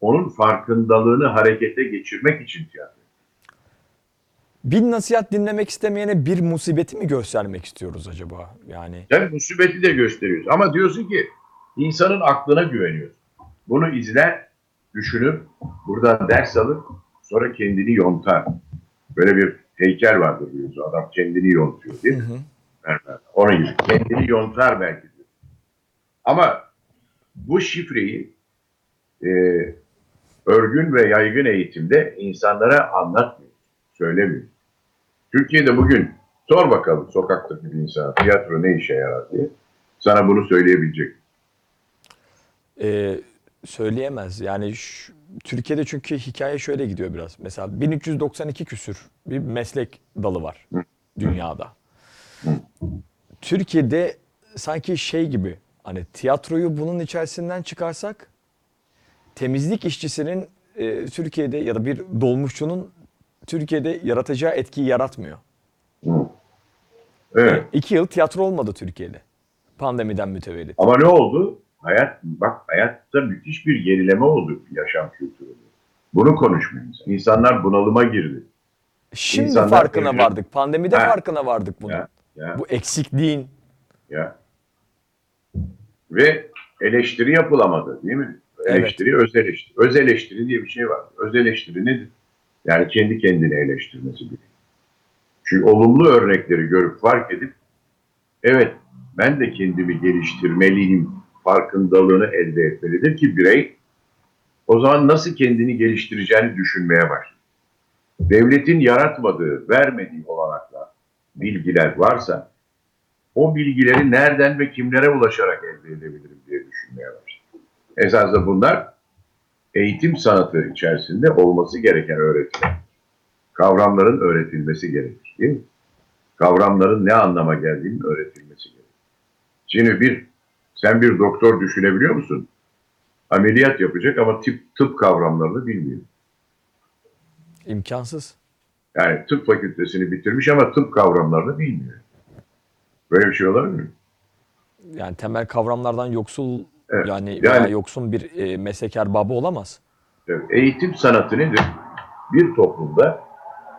onun farkındalığını harekete geçirmek için tiyatro. Bir nasihat dinlemek istemeyene bir musibeti mi göstermek istiyoruz acaba? Yani Tabii musibeti de gösteriyoruz. Ama diyorsun ki insanın aklına güveniyorsun. Bunu izler, düşünür, buradan ders alır, sonra kendini yontar. Böyle bir heykel vardır biliyorsun. Adam kendini yontuyor değil mi? Hı hı. Onun gibi. Kendini yontar belki de. Ama bu şifreyi e, örgün ve yaygın eğitimde insanlara anlatmıyor, söylemiyor. Türkiye'de bugün sor bakalım sokaktaki bir insana tiyatro ne işe yarar diye. Sana bunu söyleyebilecek. Ee, söyleyemez. Yani şu- Türkiye'de çünkü hikaye şöyle gidiyor biraz. Mesela 1392 küsür bir meslek dalı var dünyada. Türkiye'de sanki şey gibi hani tiyatroyu bunun içerisinden çıkarsak temizlik işçisinin e, Türkiye'de ya da bir dolmuşçunun Türkiye'de yaratacağı etkiyi yaratmıyor. Evet. İki yıl tiyatro olmadı Türkiye'de. Pandemiden mütevellit. Ama ne oldu? Hayat, bak hayatta müthiş bir gerileme oldu yaşam kültüründe. Bunu konuşmuyoruz. İnsanlar bunalıma girdi. Şimdi İnsanlar farkına tecrübe- vardık. Pandemide Ha. farkına vardık bunun. Ya, ya. Bu eksikliğin. Ya. Ve eleştiri yapılamadı değil mi? Evet. Eleştiri, öz eleştiri. Öz eleştiri diye bir şey var. Öz eleştiri nedir? Yani kendi kendini eleştirmesi gibi. Çünkü olumlu örnekleri görüp fark edip evet ben de kendimi geliştirmeliyim farkındalığını elde etmelidir ki birey o zaman nasıl kendini geliştireceğini düşünmeye başlar. Devletin yaratmadığı, vermediği olanaklar, bilgiler varsa o bilgileri nereden ve kimlere ulaşarak elde edebilirim diye düşünmeye başladım. Esasında bunlar eğitim sanatı içerisinde olması gereken öğretiler. Kavramların öğretilmesi gerekir değil mi? Kavramların ne anlama geldiğinin öğretilmesi gerekir. Şimdi bir, sen bir doktor düşünebiliyor musun? Ameliyat yapacak ama tıp, tıp kavramlarını bilmiyor. imkansız. Yani tıp fakültesini bitirmiş ama tıp kavramlarını bilmiyor. Böyle bir şey olabilir mi? Yani temel kavramlardan yoksul Evet. yani, Yani- yoksun bir e, meslek erbabı olamaz. Evet, Eğitim sanatı nedir? Bir toplumda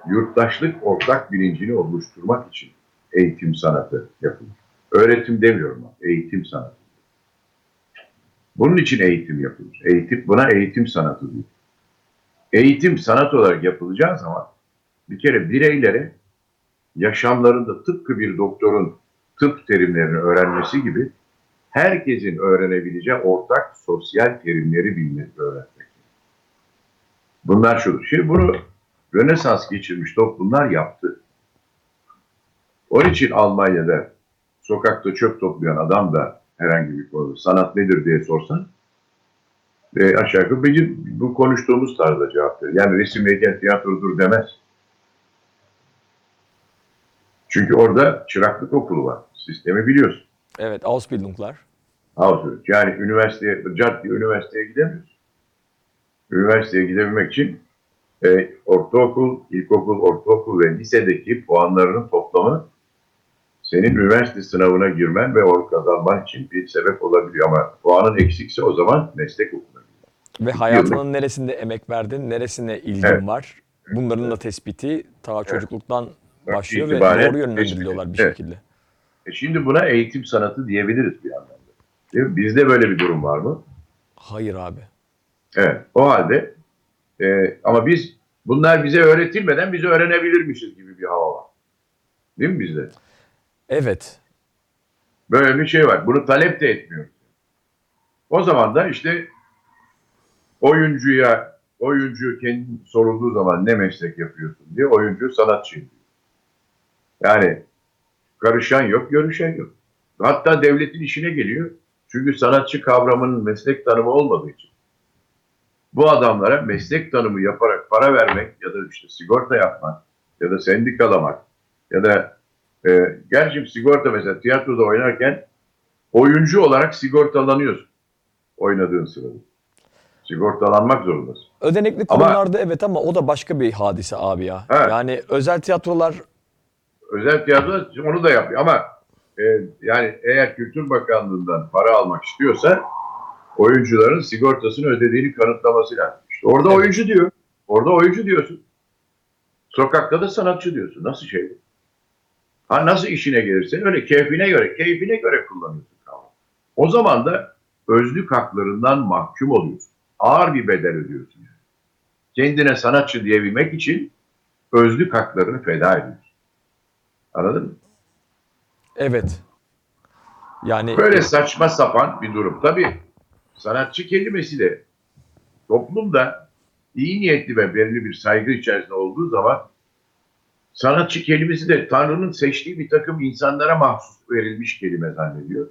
yurttaşlık ortak bilincini oluşturmak için eğitim sanatı yapılır. Öğretim demiyorum ben, eğitim sanatı. Bunun için eğitim yapılır. Eğitim, buna eğitim sanatı diyor. Eğitim sanat olarak yapılacağı zaman bir kere bireylere yaşamlarında tıpkı bir doktorun tıp terimlerini öğrenmesi gibi herkesin öğrenebileceği ortak sosyal terimleri bilmek, öğrenmek. Bunlar şudur. Şimdi bunu Rönesans geçirmiş toplumlar yaptı. Onun için Almanya'da sokakta çöp toplayan adam da herhangi bir konu sanat nedir diye sorsan e, aşağı yukarı bu konuştuğumuz tarzda cevap verir. Yani resim, heykel, tiyatrodur demez. Çünkü orada çıraklık okulu var. Sistemi biliyorsun. Evet, Ausbildunglar. Outreach. Yani üniversiteye, cart diye üniversiteye gidemiyorsun. Üniversiteye gidebilmek için e, ortaokul, ilkokul, ortaokul ve lisedeki puanlarının toplamı senin üniversite sınavına girmen ve onu kazanman için bir sebep olabiliyor. Ama puanın eksikse o zaman meslek okuluna. Ve hayatının neresinde emek verdin, neresine ilgin Evet. var. Bunların da tespiti ta çocukluktan başlıyor ve doğru yönlendiriliyorlar bir tespit. Evet. şekilde. E şimdi buna eğitim sanatı diyebiliriz bir yandan da. Değil mi? Bizde böyle bir durum var mı? Hayır abi. Evet. O halde e, ama biz bunlar bize öğretilmeden bizi öğrenebilirmişiz gibi bir hava var. Değil mi bizde? Evet. Böyle bir şey var. Bunu talep de etmiyoruz. O zaman da işte oyuncuya oyuncu kendi sorulduğu zaman ne meslek yapıyorsun diye oyuncu sanatçıyım. Yani karışan yok, görüşen yok. Hatta devletin işine geliyor. Çünkü sanatçı kavramının meslek tanımı olmadığı için. Bu adamlara meslek tanımı yaparak para vermek ya da işte sigorta yapmak ya da sendikalamak ya da e, gerçi sigorta mesela tiyatroda oynarken oyuncu olarak sigortalanıyorsun oynadığın sırada. Sigortalanmak zorundasın. Ödenekli Ama- kurumlarda evet ama o da başka bir hadise abi ya. Evet. Yani özel tiyatrolar Özel tiyatro onu da yapıyor ama e, yani eğer Kültür Bakanlığı'ndan para almak istiyorsa oyuncuların sigortasını ödediğini kanıtlaması lazım. İşte orada Evet. oyuncu diyor. Orada oyuncu diyorsun. Sokakta da sanatçı diyorsun. Nasıl şey bu? Ha nasıl işine gelirse öyle keyfine göre, keyfine göre kullanıyorsun kavramı. O zaman da özlük haklarından mahkum oluyorsun. Ağır bir bedel ödüyorsun. Yani. Kendine sanatçı diyebilmek için özlük haklarını feda ediyorsun. Anladın mı? evet. Yani Böyle saçma sapan bir durum. Tabii sanatçı kelimesi de toplumda iyi niyetli ve belirli bir saygı içerisinde olduğu zaman sanatçı kelimesi de Tanrı'nın seçtiği bir takım insanlara mahsus verilmiş kelime zannediyor.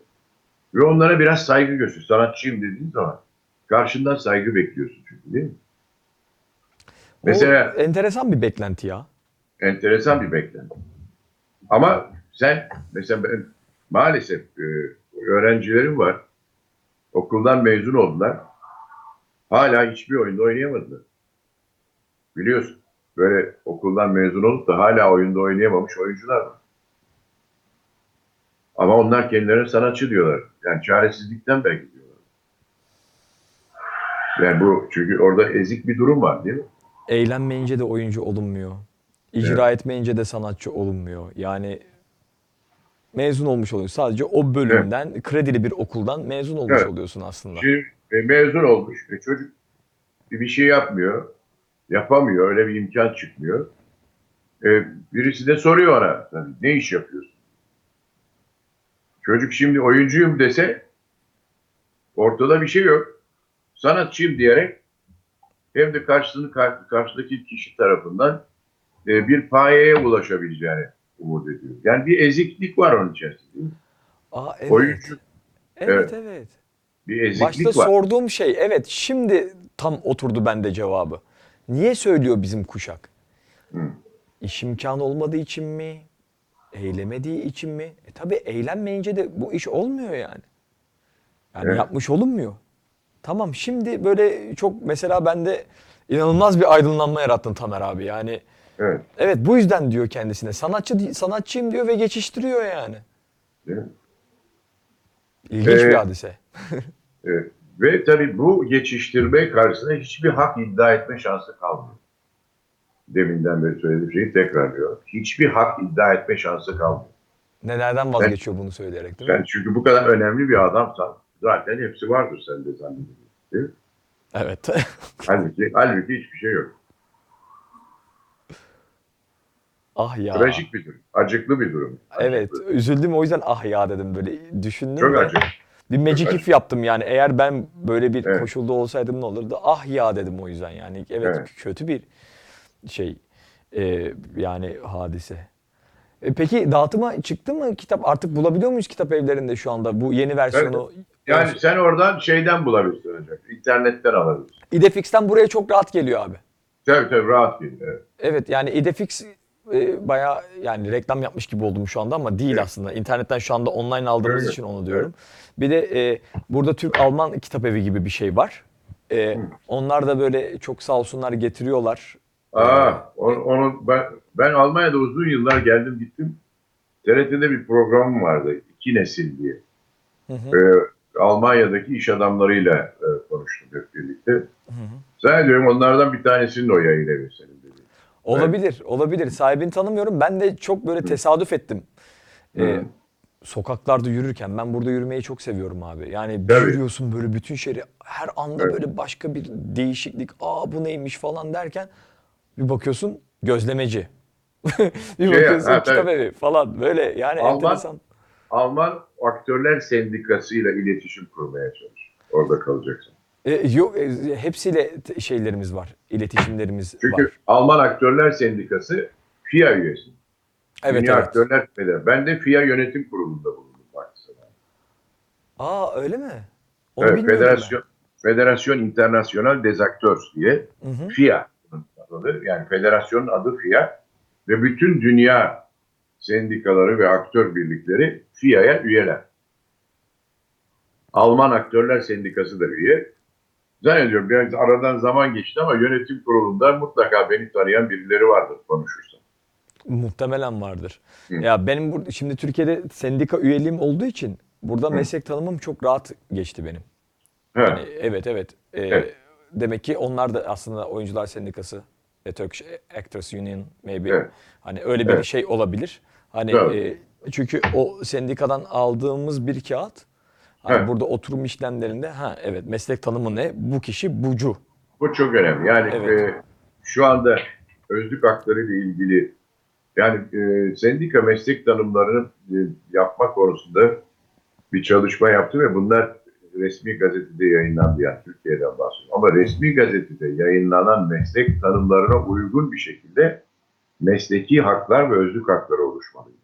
Ve onlara biraz saygı gösteriyor. Sanatçıyım dediğin zaman karşından saygı bekliyorsun çünkü değil mi? Mesela o enteresan bir beklenti ya. enteresan bir beklenti. Ama sen mesela ben maalesef e, öğrencilerim var. Okuldan mezun oldular. Hala hiçbir oyunda oynayamadılar. Biliyorsun. Böyle okuldan mezun olup da hala oyunda oynayamamış oyuncular var. Ama onlar kendilerine sanatçı diyorlar. Yani çaresizlikten belki diyorlar. Yani bu çünkü orada ezik bir durum var değil mi? Eğlenmeyince de oyuncu olunmuyor. İcra etmeyince de sanatçı olunmuyor. Yani mezun olmuş oluyorsun. Sadece o bölümden, kredili bir okuldan mezun olmuş Evet. oluyorsun aslında. Şimdi e, mezun olmuş. E, çocuk bir şey yapmıyor. Yapamıyor. Öyle bir imkan çıkmıyor. E, birisi de soruyor ona. "Sen Ne iş yapıyorsun? Çocuk şimdi oyuncuyum dese ortada bir şey yok. Sanatçıyım diyerek hem de karşısını kar- karşıdaki kişi tarafından e, bir payeye ulaşabileceğini umut ediyor. Yani bir eziklik var onun içerisinde. Aa, evet. Oyuncu Evet, Evet. evet. bir eziklik Başta var. sorduğum şey, evet şimdi tam oturdu bende cevabı. Niye söylüyor bizim kuşak? Hı. İş imkanı olmadığı için mi? Eylemediği için mi? E tabi eğlenmeyince de bu iş olmuyor yani. Yani Evet. yapmış olunmuyor. Tamam şimdi böyle çok mesela bende inanılmaz bir aydınlanma yarattın Tamer abi. Yani Evet. evet bu yüzden diyor kendisine. Sanatçı sanatçıyım diyor ve geçiştiriyor yani. Değil mi? İlginç Ee, bir hadise. Evet. Ve tabii bu geçiştirme karşısında hiçbir hak iddia etme şansı kalmıyor. Deminden beri söylediğim şeyi tekrarlıyorum. Hiçbir hak iddia etme şansı kalmıyor. Nelerden vazgeçiyor bunu söyleyerek değil mi? Çünkü bu kadar önemli bir adamsan zaten hepsi vardır sende zannediyorum. Değil mi? Evet. Halbuki, halbuki hiçbir şey yok. Ah ya. Trajik bir durum. Acıklı bir durum. Evet, Acıklı. üzüldüm o yüzden ah ya dedim böyle düşündüm Çok acı. bir magic if yaptım yani eğer ben böyle bir Evet. koşulda olsaydım ne olurdu? Ah ya dedim o yüzden yani evet, Evet. kötü bir şey Ee, yani hadise. E, peki dağıtıma çıktı mı kitap artık bulabiliyor muyuz kitap evlerinde şu anda bu yeni versiyonu? Yani sen oradan şeyden bulabilirsin ancak. İnternetten alabilirsin. İdefix'ten buraya çok rahat geliyor abi. Tabii tabii rahat değil. Evet. Evet yani İdefix e, bayağı yani reklam yapmış gibi oldum şu anda ama değil Evet. aslında. İnternetten şu anda online aldığımız Evet. için onu diyorum. Bir de e, burada Türk-Alman kitap evi gibi bir şey var. E, onlar da böyle çok sağ olsunlar getiriyorlar. Aa, onu, onu ben, ben Almanya'da uzun yıllar geldim gittim. TRT'de bir programım vardı. İki nesil diye. Hı hı. Ee, Almanya'daki iş adamlarıyla e, konuştum hep birlikte. Zannediyorum onlardan bir tanesinin o yayın evi senin Olabilir, olabilir. Sahibini tanımıyorum. Ben de çok böyle tesadüf ettim. E, Hı. sokaklarda yürürken ben burada yürümeyi çok seviyorum abi. Yani yürüyorsun böyle bütün şehri her anda Evet. böyle başka bir değişiklik. Aa bu neymiş falan derken bir bakıyorsun gözlemeci. bir Şey, bakıyorsun ha, kitap evi falan böyle yani Alman- enteresan. Alman Aktörler Sendikası ile iletişim kurmaya çalış. Orada kalacaksın. E, yok e, hepsiyle t- şeylerimiz var. iletişimlerimiz Çünkü var. Alman Aktörler Sendikası FIA üyesi. Evet Dünya evet. Aktörler Federasyonu. Ben de FIA yönetim kurulunda bulundum Pakistan'da. Aa öyle mi? Onu Evet, bilmiyordum Federasyon, Federasyon International des Acteurs diye ben. Hı hı. FIA adı. Yani federasyonun adı FIA ve bütün dünya sendikaları ve aktör birlikleri FIA'ya üyeler. Alman Aktörler Sendikası da üye. Zannediyorum biraz aradan zaman geçti ama yönetim kurulunda mutlaka beni tanıyan birileri vardır konuşursam. Muhtemelen vardır. Hı. Ya benim burada şimdi Türkiye'de sendika üyeliğim olduğu için burada Hı. meslek tanımım çok rahat geçti benim. He. Yani evet evet. Ee, Evet. Demek ki onlar da aslında oyuncular sendikası, e, Turkish Actors Union maybe. Evet. Hani öyle bir Evet. şey olabilir. Hani Evet. e, çünkü o sendikadan aldığımız bir kağıt hani Evet. burada oturum işlemlerinde ha evet meslek tanımı ne? Bu kişi bucu. Bu çok önemli. Yani Evet. e, şu anda özlük hakları ile ilgili yani e, sendika meslek tanımlarını e, yapma konusunda bir çalışma yaptı ve bunlar resmi gazetede yayınlandı yani Türkiye'den bahsediyorum. Ama resmi gazetede yayınlanan meslek tanımlarına uygun bir şekilde mesleki haklar ve özlük hakları oluşmalıydı.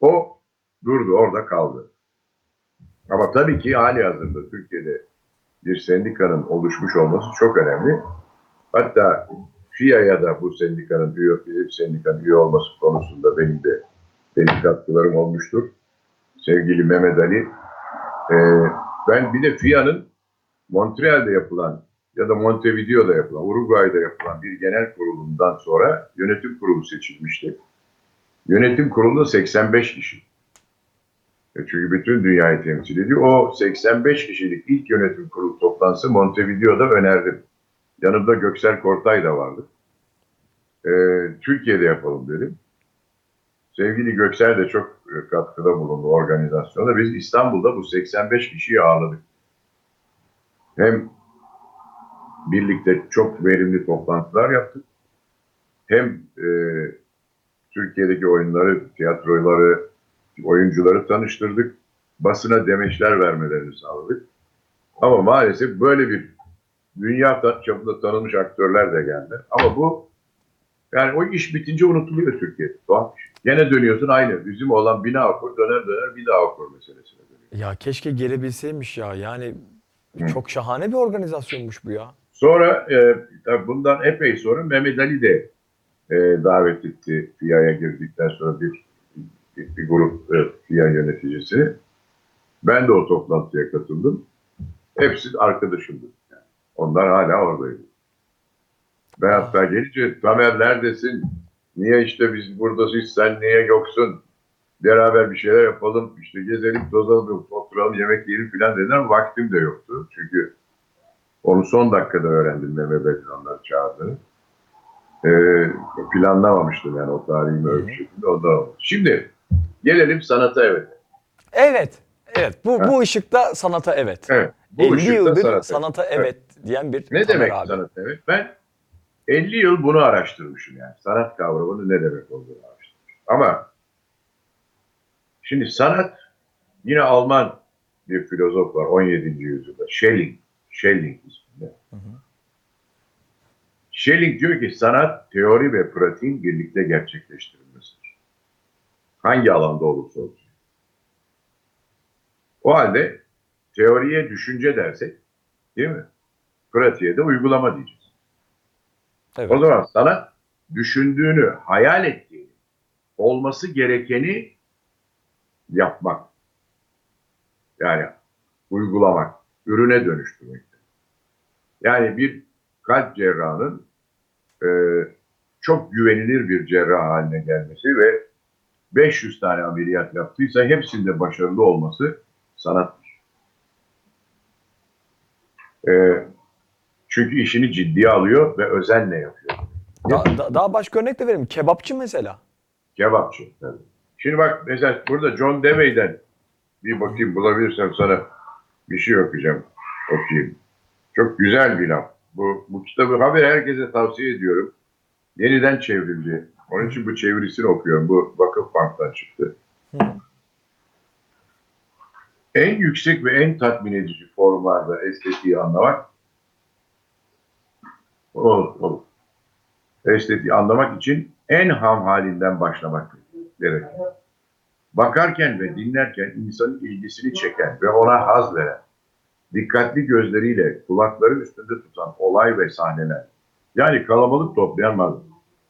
O durdu, orada kaldı. Ama tabii ki hali hazırda Türkiye'de bir sendikanın oluşmuş olması çok önemli. Hatta FİA'ya da bu sendikanın üye, sendikanın üye olması konusunda benim de benim katkılarım olmuştur. Sevgili Mehmet Ali, e, ben bir de FİA'nın Montreal'de yapılan ya da Montevideo'da yapılan, Uruguay'da yapılan bir genel kurulundan sonra yönetim kurulu seçilmişti. Yönetim kurulu 85 kişi. E Çünkü bütün dünyayı temsil ediyor. O 85 kişilik ilk yönetim kurulu toplantısı Montevideo'da önerdim. Yanımda Göksel Kortay da vardı. E, Türkiye'de yapalım dedim. Sevgili Göksel de çok e, katkıda bulundu organizasyona. Biz İstanbul'da bu 85 kişiyi ağırladık. Hem birlikte çok verimli toplantılar yaptık. Hem e, Türkiye'deki oyunları, tiyatroları, oyuncuları tanıştırdık. Basına demeçler vermelerini sağladık. Ama maalesef böyle bir dünya çapında tanınmış aktörler de geldi. Ama bu yani o iş bitince unutuluyor Türkiye'de. Tuhaf bir şey. Gene dönüyorsun aynı. Bizim olan bina okur, döner döner bir daha okur meselesine dönüyor. Ya keşke gelebilseymiş ya. Yani Hı. çok şahane bir organizasyonmuş bu ya. Sonra e, tabii bundan epey sonra Mehmet Ali de e, davet etti FİA'ya girdikten sonra bir, bir, grup e, FİA yöneticisi. Ben de o toplantıya katıldım. Hepsi arkadaşımdı. Yani. Onlar hala oradaydı. Ben hatta gelince Tamer neredesin? Niye işte biz buradayız sen niye yoksun? Beraber bir şeyler yapalım işte gezelim tozalım oturalım yemek yiyelim filan dediler. Vaktim de yoktu. Çünkü onu son dakikada öğrendim Mehmet Ali onları çağırdığını. Ee, planlamamıştım yani o tarihimi öyle bir şekilde ondan oldu. Şimdi gelelim sanata evet. Evet. Evet. Bu Ha. bu ışıkta sanata evet. Evet. Bu 50 ışıkta yıldır sanat sanata, evet. evet, diyen bir Ne demek abi. sanat evet? Ben 50 yıl bunu araştırmışım yani. Sanat kavramının ne demek olduğunu araştırmışım. Ama şimdi sanat yine Alman bir filozof var 17. yüzyılda. Schelling. Schelling isminde. hı. Schelling diyor ki sanat teori ve pratiğin birlikte gerçekleştirilmesidir. Hangi alanda olursa olsun. O halde teoriye düşünce dersek değil mi? Pratiğe de uygulama diyeceğiz. Evet. O zaman sanat düşündüğünü, hayal ettiğini, olması gerekeni yapmak. Yani uygulamak, ürüne dönüştürmek. Yani bir kalp cerrahının e, çok güvenilir bir cerrah haline gelmesi ve 500 tane ameliyat yaptıysa hepsinde başarılı olması sanattır. E, çünkü işini ciddiye alıyor ve özenle yapıyor. Da- da- daha başka örnek de vereyim. Kebapçı mesela. Kebapçı tabii. Şimdi bak mesela burada John Dewey'den bir bakayım bulabilirsem sana bir şey okuyacağım. Okuyayım. Çok güzel bir laf. Bu, bu kitabı haber herkese tavsiye ediyorum. Yeniden çevrildi. Onun için bu çevirisini okuyorum. Bu Vakıf Bank'tan çıktı. Hı. En yüksek ve en tatmin edici formlarda estetiği anlamak olur, olur. Estetiği anlamak için en ham halinden başlamak gerekir. Bakarken ve dinlerken insanın ilgisini çeken ve ona haz veren, dikkatli gözleriyle kulakları üstünde tutan olay ve sahneler, yani kalabalık toplayan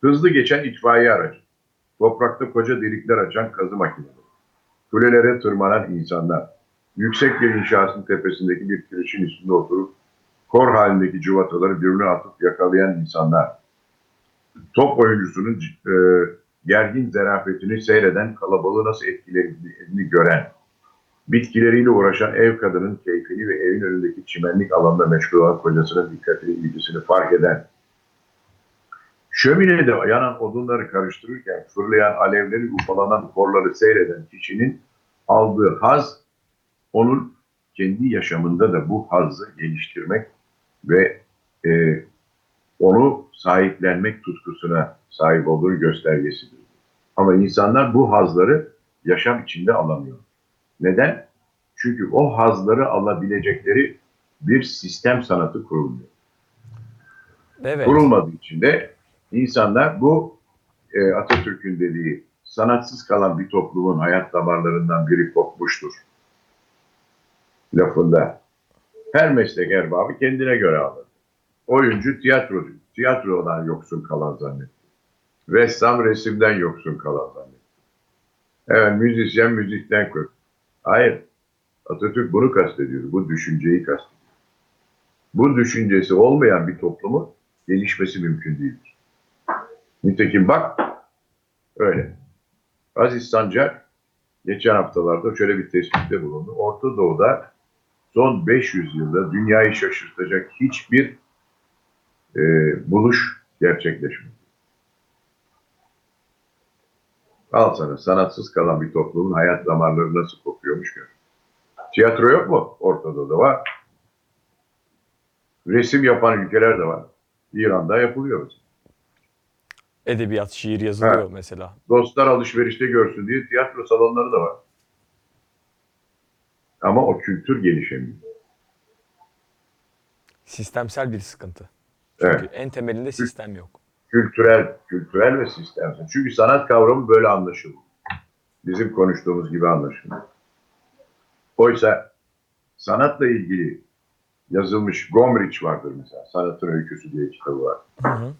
hızlı geçen itfaiye aracı, toprakta koca delikler açan kazı makineleri, kulelere tırmanan insanlar, yüksek bir inşaatın tepesindeki bir kirişin üstünde oturup kor halindeki cıvataları birbirine atıp yakalayan insanlar, top oyuncusunun e, gergin zarafetini seyreden kalabalığı nasıl etkilediğini gören, bitkileriyle uğraşan ev kadının keyfini ve evin önündeki çimenlik alanda meşgul olan kocasının dikkatini, ilgisini fark eden, şöminede yanan odunları karıştırırken fırlayan alevleri ufalanan korları seyreden kişinin aldığı haz, onun kendi yaşamında da bu hazzı geliştirmek ve e, onu sahiplenmek tutkusuna sahip olduğu göstergesidir. Ama insanlar bu hazları yaşam içinde alamıyor. Neden? Çünkü o hazları alabilecekleri bir sistem sanatı kurulmuyor. Evet. Kurulmadığı için de insanlar bu e, Atatürk'ün dediği sanatsız kalan bir toplumun hayat damarlarından biri kopmuştur. Lafında. Her meslek erbabı kendine göre alır. Oyuncu tiyatrocu, tiyatrodan yoksun kalan zannetti. Ressam resimden yoksun kalan zannetti. Evet, müzisyen müzikten kök. Hayır. Atatürk bunu kastediyor. Bu düşünceyi kastediyor. Bu düşüncesi olmayan bir toplumun gelişmesi mümkün değildir. Nitekim bak öyle. Aziz Sancar geçen haftalarda şöyle bir tespitte bulundu. Orta Doğu'da son 500 yılda dünyayı şaşırtacak hiçbir e, buluş gerçekleşmedi. Al sana sanatsız kalan bir toplumun hayat damarları nasıl kopuyormuş gör. Tiyatro yok mu? Orta Doğu'da var. Resim yapan ülkeler de var. İran'da yapılıyor mesela. Edebiyat, şiir yazılıyor Ha. mesela. Dostlar alışverişte görsün diye tiyatro salonları da var. Ama o kültür gelişemiyor. Sistemsel bir sıkıntı. Çünkü Evet. en temelinde sistem yok. Kültürel, kültürel ve sistemsel. Çünkü sanat kavramı böyle anlaşılır. Bizim konuştuğumuz gibi anlaşılır. Oysa sanatla ilgili yazılmış Gombrich vardır mesela. Sanatın Öyküsü diye kitabı var. Hı hı.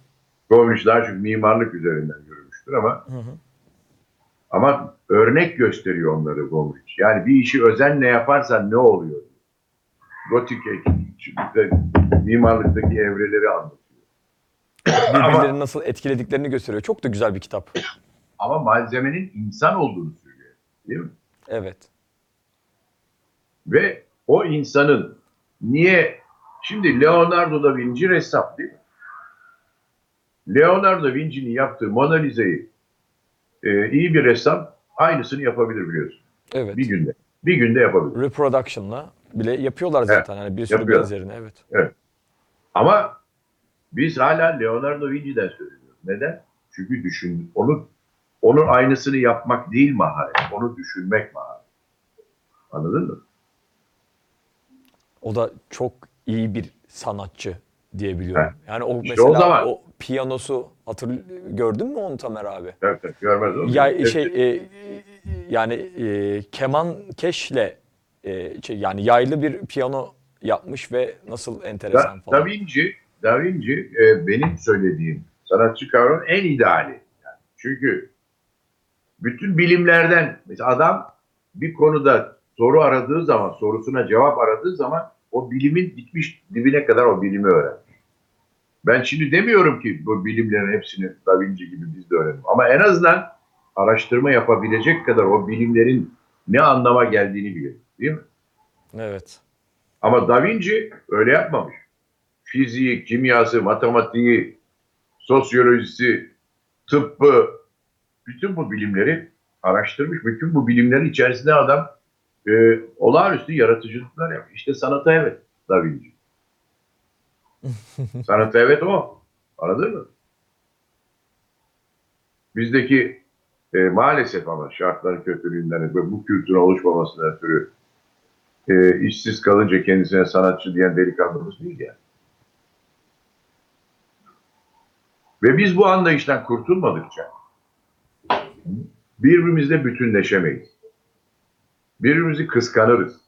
Gombrich daha çok mimarlık üzerinden yürümüştür ama Hı hı. Ama örnek gösteriyor onları Gombrich. Yani bir işi özenle yaparsan ne oluyor? Gotik mimarlıktaki evreleri anlatıyor. Birbirlerini nasıl etkilediklerini gösteriyor. Çok da güzel bir kitap. Ama malzemenin insan olduğunu söylüyor. Değil mi? Evet. Ve o insanın niye... Şimdi Leonardo da Vinci ressam değil mi? Leonardo da Vinci'nin yaptığı Mona Lisa'yı e, iyi bir ressam aynısını yapabilir biliyorsun. Evet. Bir günde. Bir günde yapabilir. Reproduction'la bile yapıyorlar zaten. Yani bir sürü yapıyorlar. benzerini. Evet. Ama biz hala Leonardo Vinci'den söylüyoruz. Neden? Çünkü düşün, onu onun aynısını yapmak değil maharet, onu düşünmek maharet. Anladın mı? O da çok iyi bir sanatçı diyebiliyorum. Yani o mesela o zaman- o piyanosu hatır gördün mü onu Tamer abi? Evet, evet, görmez. Ya Hepsi- şey e, yani e, keman keşle e, şey, yani yaylı bir piyano yapmış ve nasıl enteresan da, falan. da Vinci, Da Vinci e, benim söylediğim sanatçı kavramının en ideali. Yani çünkü bütün bilimlerden mesela adam bir konuda soru aradığı zaman, sorusuna cevap aradığı zaman o bilimin gitmiş dibine kadar o bilimi öğrenmiş. Ben şimdi demiyorum ki bu bilimlerin hepsini Da Vinci gibi biz de öğrenelim. Ama en azından araştırma yapabilecek kadar o bilimlerin ne anlama geldiğini bilir. Değil mi? Evet. Ama Da Vinci öyle yapmamış. Fiziği, kimyası, matematiği, sosyolojisi, tıbbı, bütün bu bilimleri araştırmış. Bütün bu bilimlerin içerisinde adam e, olağanüstü yaratıcılıklar yapmış. İşte sanata evet Da Vinci. sanata evet o. Anladın mı? Bizdeki e, maalesef ama şartların kötülüğünden ve bu kültürün oluşmamasından ötürü e, işsiz kalınca kendisine sanatçı diyen delikanlımız değil yani. Ve biz bu anlayıştan kurtulmadıkça birbirimizle bütünleşemeyiz. Birbirimizi kıskanırız.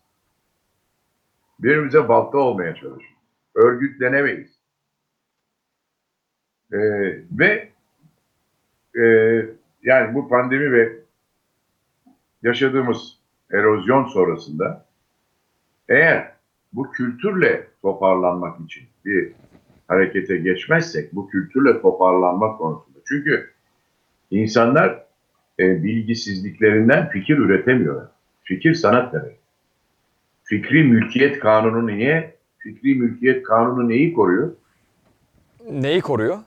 Birbirimize balta olmaya çalışırız. Örgütlenemeyiz. Ee, ve e, yani bu pandemi ve yaşadığımız erozyon sonrasında eğer bu kültürle toparlanmak için bir harekete geçmezsek bu kültürle toparlanmak konusunda. Çünkü insanlar e, bilgisizliklerinden fikir üretemiyorlar. Fikir sanat demek. Fikri mülkiyet kanunu niye? Fikri mülkiyet kanunu neyi koruyor? Neyi koruyor?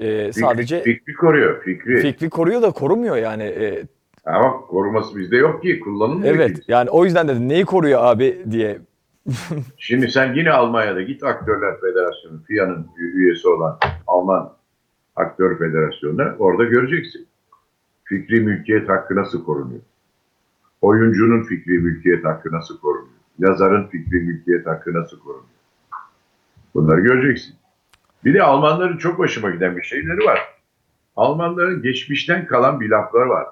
Ee, Fikri- sadece fikri koruyor. Fikri. fikri koruyor da korumuyor yani. Ee, Ama koruması bizde yok ki. Kullanılmıyor evet ki. yani o yüzden dedim neyi koruyor abi diye. Şimdi sen yine Almanya'da git Aktörler Federasyonu, FIA'nın üyesi olan Alman Aktör Federasyonu'na orada göreceksin. Fikri mülkiyet hakkı nasıl korunuyor? Oyuncunun fikri mülkiyet hakkı nasıl korunuyor? Yazarın fikri mülkiyet hakkı nasıl korunuyor? Bunları göreceksin. Bir de Almanların çok hoşuma giden bir şeyleri var. Almanların geçmişten kalan bir lafları var.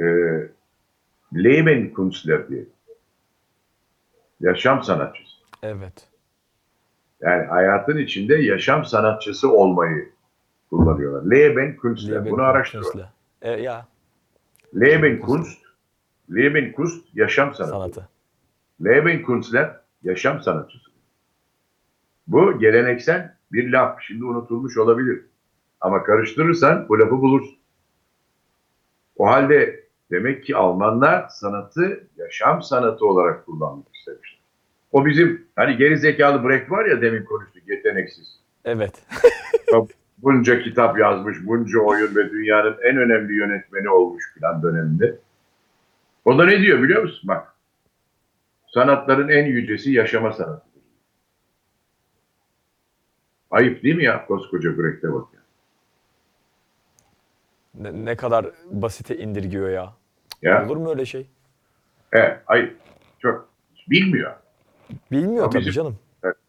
Ee, Lebenkunstler diye. Yaşam sanatçısı. Evet. Yani hayatın içinde yaşam sanatçısı olmayı kullanıyorlar. Leben Künstler. Bunu araştırın. Künstler. E, ya Leben Kunst, Leben Kunst yaşam sanatı. sanatı. Leben Künstler yaşam sanatçısı. Bu geleneksel bir laf. Şimdi unutulmuş olabilir. Ama karıştırırsan bu lafı bulursun. O halde demek ki Almanlar sanatı yaşam sanatı olarak kullanmak istemişler. O bizim hani geri zekalı Brecht var ya demin konuştuk yeteneksiz. Evet. bunca kitap yazmış, bunca oyun ve dünyanın en önemli yönetmeni olmuş filan döneminde. O da ne diyor biliyor musun? Bak, sanatların en yücesi yaşama sanatıdır. Ayıp değil mi ya koskoca Brecht'e bak ya. Ne, ne kadar basite indirgiyor ya. ya Olur mu öyle şey? evet, ayıp. Çok bilmiyor. Bilmiyor Tabii tabii bizim- canım.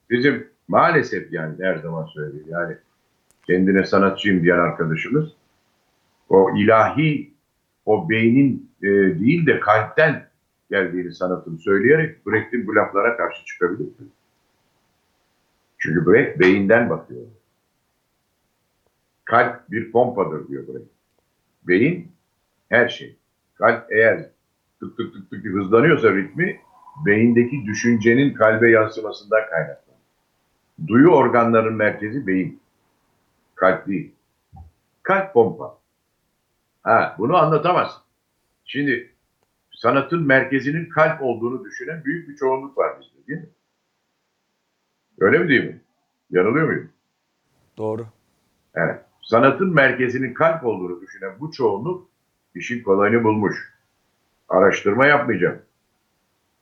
Bizim maalesef yani her zaman söylediğim yani kendine sanatçıyım diyen arkadaşımız o ilahi o beynin e, değil de kalpten geldiğini sanatını söyleyerek Brecht'in bu laflara karşı çıkabilir. Çünkü Brecht beyinden bakıyor. Kalp bir pompadır diyor Brecht. Beyin her şey. Kalp eğer tık tık tık tık hızlanıyorsa ritmi beyindeki düşüncenin kalbe yansımasından kaynaklanır. Duyu organlarının merkezi beyin. Kalp değil. Kalp pompa. Ha, bunu anlatamazsın. Şimdi sanatın merkezinin kalp olduğunu düşünen büyük bir çoğunluk var bizde değil mi? Öyle mi değil mi? Yanılıyor muyum? Doğru. Evet. Sanatın merkezinin kalp olduğunu düşünen bu çoğunluk işin kolayını bulmuş. Araştırma yapmayacağım.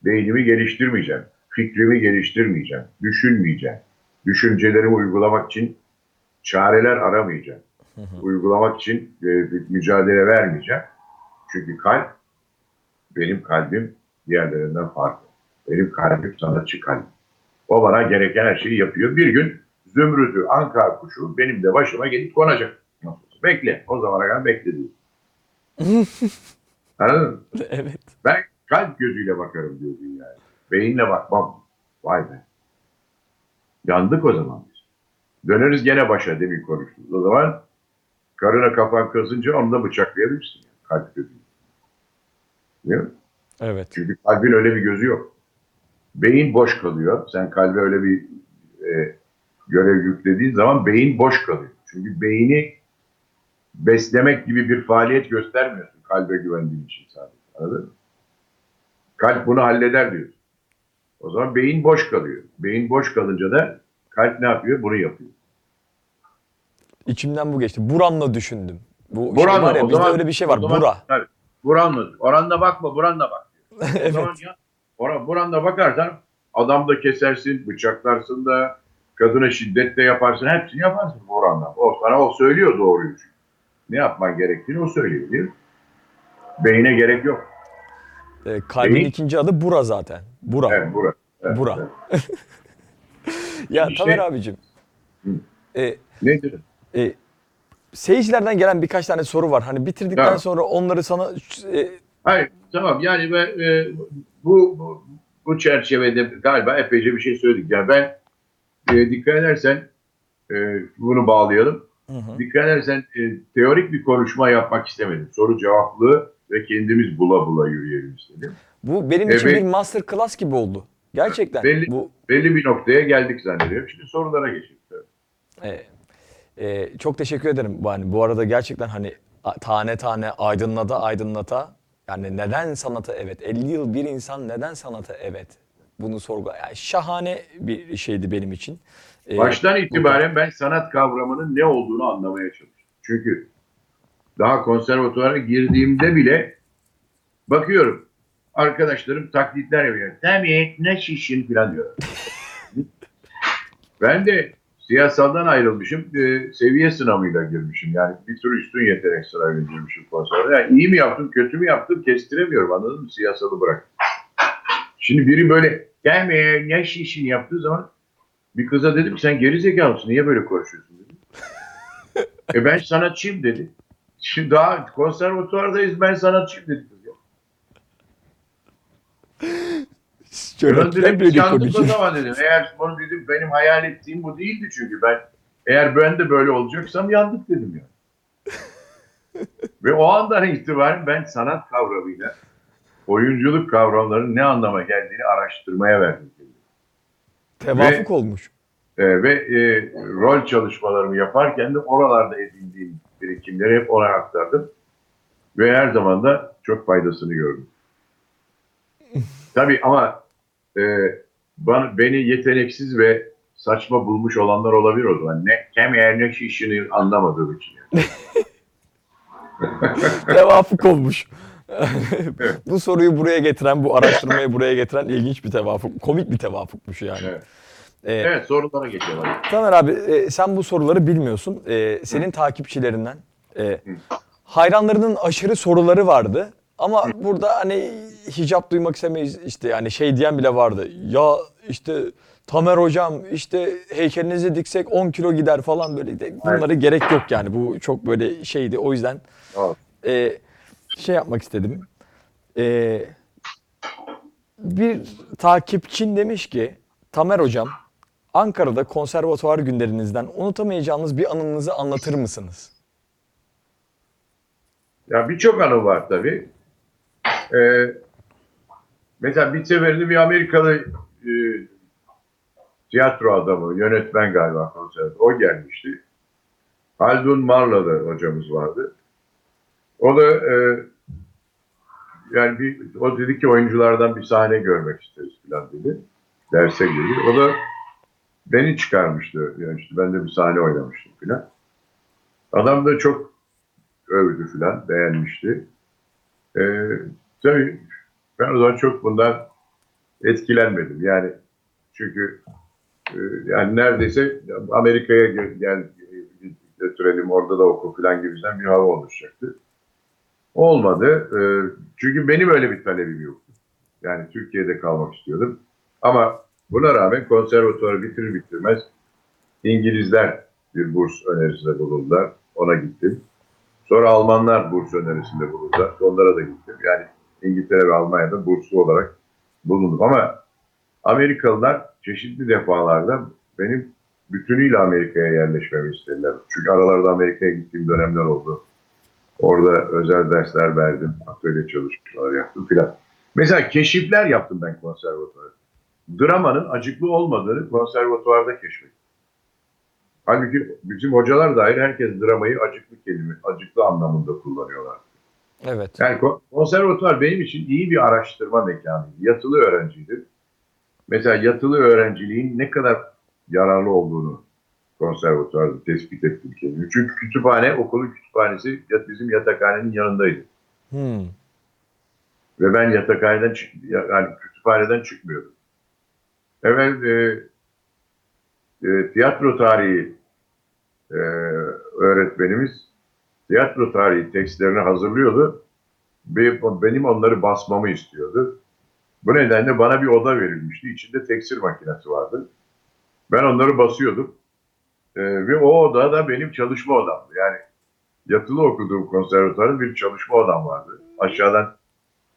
Beynimi geliştirmeyeceğim. Fikrimi geliştirmeyeceğim. Düşünmeyeceğim. Düşüncelerimi uygulamak için çareler aramayacağım. Uygulamak için e, bir mücadele vermeyeceğim. Çünkü kalp, benim kalbim diğerlerinden farklı. Benim kalbim sanatçı kalbim. O bana gereken her şeyi yapıyor. Bir gün zümrütü, ankar kuşu benim de başıma gelip konacak. Bekle. O zamana kadar bekle diyor. Anladın mı? evet. Ben kalp gözüyle bakarım diyor dünyaya. Beyinle bakmam. Vay be. Yandık o zaman biz. Döneriz gene başa demin konuştuk. O zaman karına kafan kazınca onu da bıçaklayabilirsin. Kalp gözüyle. Mi? Evet. Çünkü kalbin öyle bir gözü yok. Beyin boş kalıyor. Sen kalbe öyle bir e, görev yüklediğin zaman beyin boş kalıyor. Çünkü beyni beslemek gibi bir faaliyet göstermiyorsun kalbe güvendiğin için sadece. Anladın mı? Kalp bunu halleder diyorsun. O zaman beyin boş kalıyor. Beyin boş kalınca da kalp ne yapıyor? Bunu yapıyor. İçimden bu geçti. Buramla düşündüm. Bu şey Buranla, var ya o bizde zaman- öyle bir şey var. zaman- Bura. Tabii. Buran mı? Oranda bakma, buranda bak. O zaman ya, ora, buranda bakarsan adam da kesersin, bıçaklarsın da, kadına şiddet de yaparsın, hepsini yaparsın bu oranda. O sana o söylüyor doğruyu çünkü. Ne yapman gerektiğini o söylüyor değil mi? Beyine gerek yok. E, kalbin Değil. ikinci adı Bura zaten. Bura. Evet, bura. Evet, Bura. evet. Ya İşte- Tamer abicim. Hı. E, Nedir? e, seyircilerden gelen birkaç tane soru var. Hani bitirdikten Tamam. sonra onları sana e, Hayır, tamam. Yani ben, e, bu, bu bu çerçevede galiba epeyce bir şey söyledik. Yani ben e, dikkat edersen e, bunu bağlayalım. hı hı. Dikkat edersen e, teorik bir konuşma yapmak istemedim. Soru cevaplı ve kendimiz bula bula yürüyelim istedim. bu benim için Evet. bir master class gibi oldu. Gerçekten. Belli- Bu Belli bir noktaya geldik zannediyorum. Şimdi sorulara geçelim. e, e, çok teşekkür ederim. Bu hani bu arada gerçekten hani tane tane aydınlata aydınlata yani neden sanata evet 50 yıl bir insan neden sanata evet bunu sorgu yani şahane bir şeydi benim için. E, Baştan itibaren ben sanat kavramının ne olduğunu anlamaya çalıştım. Çünkü daha konservatuvara girdiğimde bile bakıyorum arkadaşlarım taklitler yapıyor. Tabii ne şişin falan diyor. ben de siyasaldan ayrılmışım. e, seviye sınavıyla girmişim. Yani bir tür üstün yetenek sınavıyla girmişim konservatuara. Yani iyi mi yaptım, kötü mü yaptım kestiremiyorum anladın mı? Siyasalı bırak. Şimdi biri böyle gelme ne şişin yaptığı zaman bir kıza dedim ki sen geri zekalısın niye böyle konuşuyorsun dedim. e ben sanatçıyım dedi. Şimdi daha konservatuvardayız ben sanatçıyım dedi kız ya. şöyle Ben direkt böyle yandım o konuşayım. zaman dedim. Eğer bunu dedim benim hayal ettiğim bu değildi çünkü ben eğer ben de böyle olacaksam yandık dedim ya. Ve o andan itibaren ben sanat kavramıyla oyunculuk kavramlarının ne anlama geldiğini araştırmaya verdim. Tevafuk olmuş. Ee, ve e, rol çalışmalarımı yaparken de oralarda edindiğim birikimleri hep ona aktardım. Ve her zaman da çok faydasını gördüm. Tabii ama e, bana, beni yeteneksiz ve saçma bulmuş olanlar olabilir o zaman. Ne kemer ne şişini anlamadığım için. yani. Tevafuk olmuş. bu soruyu buraya getiren, bu araştırmayı buraya getiren ilginç bir tevafuk. Komik bir tevafukmuş yani. Evet. Ee, Evet sorulara geçelim. Taner abi e, sen bu soruları bilmiyorsun. E, senin takipçilerinden e, hayranlarının aşırı soruları vardı. Ama burada hani hicap duymak istemeyiz işte yani şey diyen bile vardı. Ya işte Tamer hocam işte heykelinizi diksek 10 kilo gider falan böyle. De, bunları gerek yok yani bu çok böyle şeydi o yüzden e, şey yapmak istedim. E, bir takipçin demiş ki Tamer hocam Ankara'da konservatuvar günlerinizden unutamayacağınız bir anınızı anlatır mısınız? Ya birçok anı var tabii. Ee, mesela bir seferinde bir Amerikalı e, tiyatro adamı, yönetmen galiba konserde. O gelmişti. Haldun Marlalı hocamız vardı. O da e, yani bir, o dedi ki oyunculardan bir sahne görmek isteriz falan dedi. Derse girdi. O da beni çıkarmıştı. Yani işte ben de bir sahne oynamıştım falan. Adam da çok övdü filan, beğenmişti. Ee, tabii ben o zaman çok bundan etkilenmedim. Yani çünkü e, yani neredeyse Amerika'ya gel götürelim orada da oku filan gibisinden bir hava oluşacaktı. Olmadı. Ee, çünkü benim öyle bir talebim yoktu. Yani Türkiye'de kalmak istiyordum. Ama buna rağmen konservatuvarı bitirir bitirmez İngilizler bir burs önerisinde bulundular. Ona gittim. Sonra Almanlar burs önerisinde bulundular. Onlara da gittim. Yani İngiltere ve Almanya'da burslu olarak bulundum. Ama Amerikalılar çeşitli defalarda benim bütünüyle Amerika'ya yerleşmemi istediler. Çünkü aralarda Amerika'ya gittiğim dönemler oldu. Orada özel dersler verdim, atölye çalışmaları yaptım filan. Mesela keşifler yaptım ben konservatuvarda. Dramanın acıklı olmadığını konservatuvarda keşfettim. Halbuki bizim hocalar dahil herkes dramayı acıklı kelime, acıklı anlamında kullanıyorlar. Evet. Yani ko- konservatuvar benim için iyi bir araştırma mekanıydı. Yatılı öğrenciydim. Mesela yatılı öğrenciliğin ne kadar yararlı olduğunu konservatuvarda tespit ettim kendimi. Çünkü kütüphane, okulun kütüphanesi bizim yatakhanenin yanındaydı. Hmm. Ve ben yatakhaneden yani kütüphaneden çıkmıyordum. Evet, e, e, tiyatro tarihi e, öğretmenimiz tiyatro tarihi tekstlerini hazırlıyordu. Benim onları basmamı istiyordu. Bu nedenle bana bir oda verilmişti. İçinde tekstil makinesi vardı. Ben onları basıyordum. E, ve o oda da benim çalışma odamdı. Yani yatılı okuduğum konservatuvarın bir çalışma odam vardı. Aşağıdan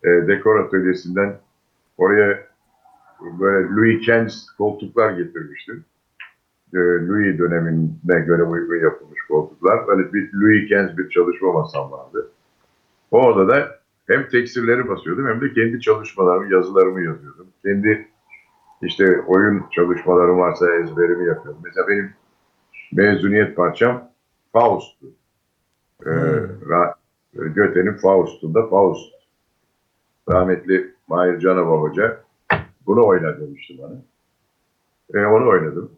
e, dekor atölyesinden oraya böyle Louis Kens koltuklar getirmiştim. E, Louis dönemine göre uygun yapılmış koltuklar. Böyle bir Louis Kens bir çalışma masam vardı. O odada hem tekstilleri basıyordum hem de kendi çalışmalarımı, yazılarımı yazıyordum. Kendi işte oyun çalışmalarım varsa ezberimi yapıyordum. Mesela benim mezuniyet parçam Faust'tu. Ee, Göte'nin Faust'unda Faust. Rahmetli Mahir Canababa Hoca bunu oyna demişti bana. E, onu oynadım.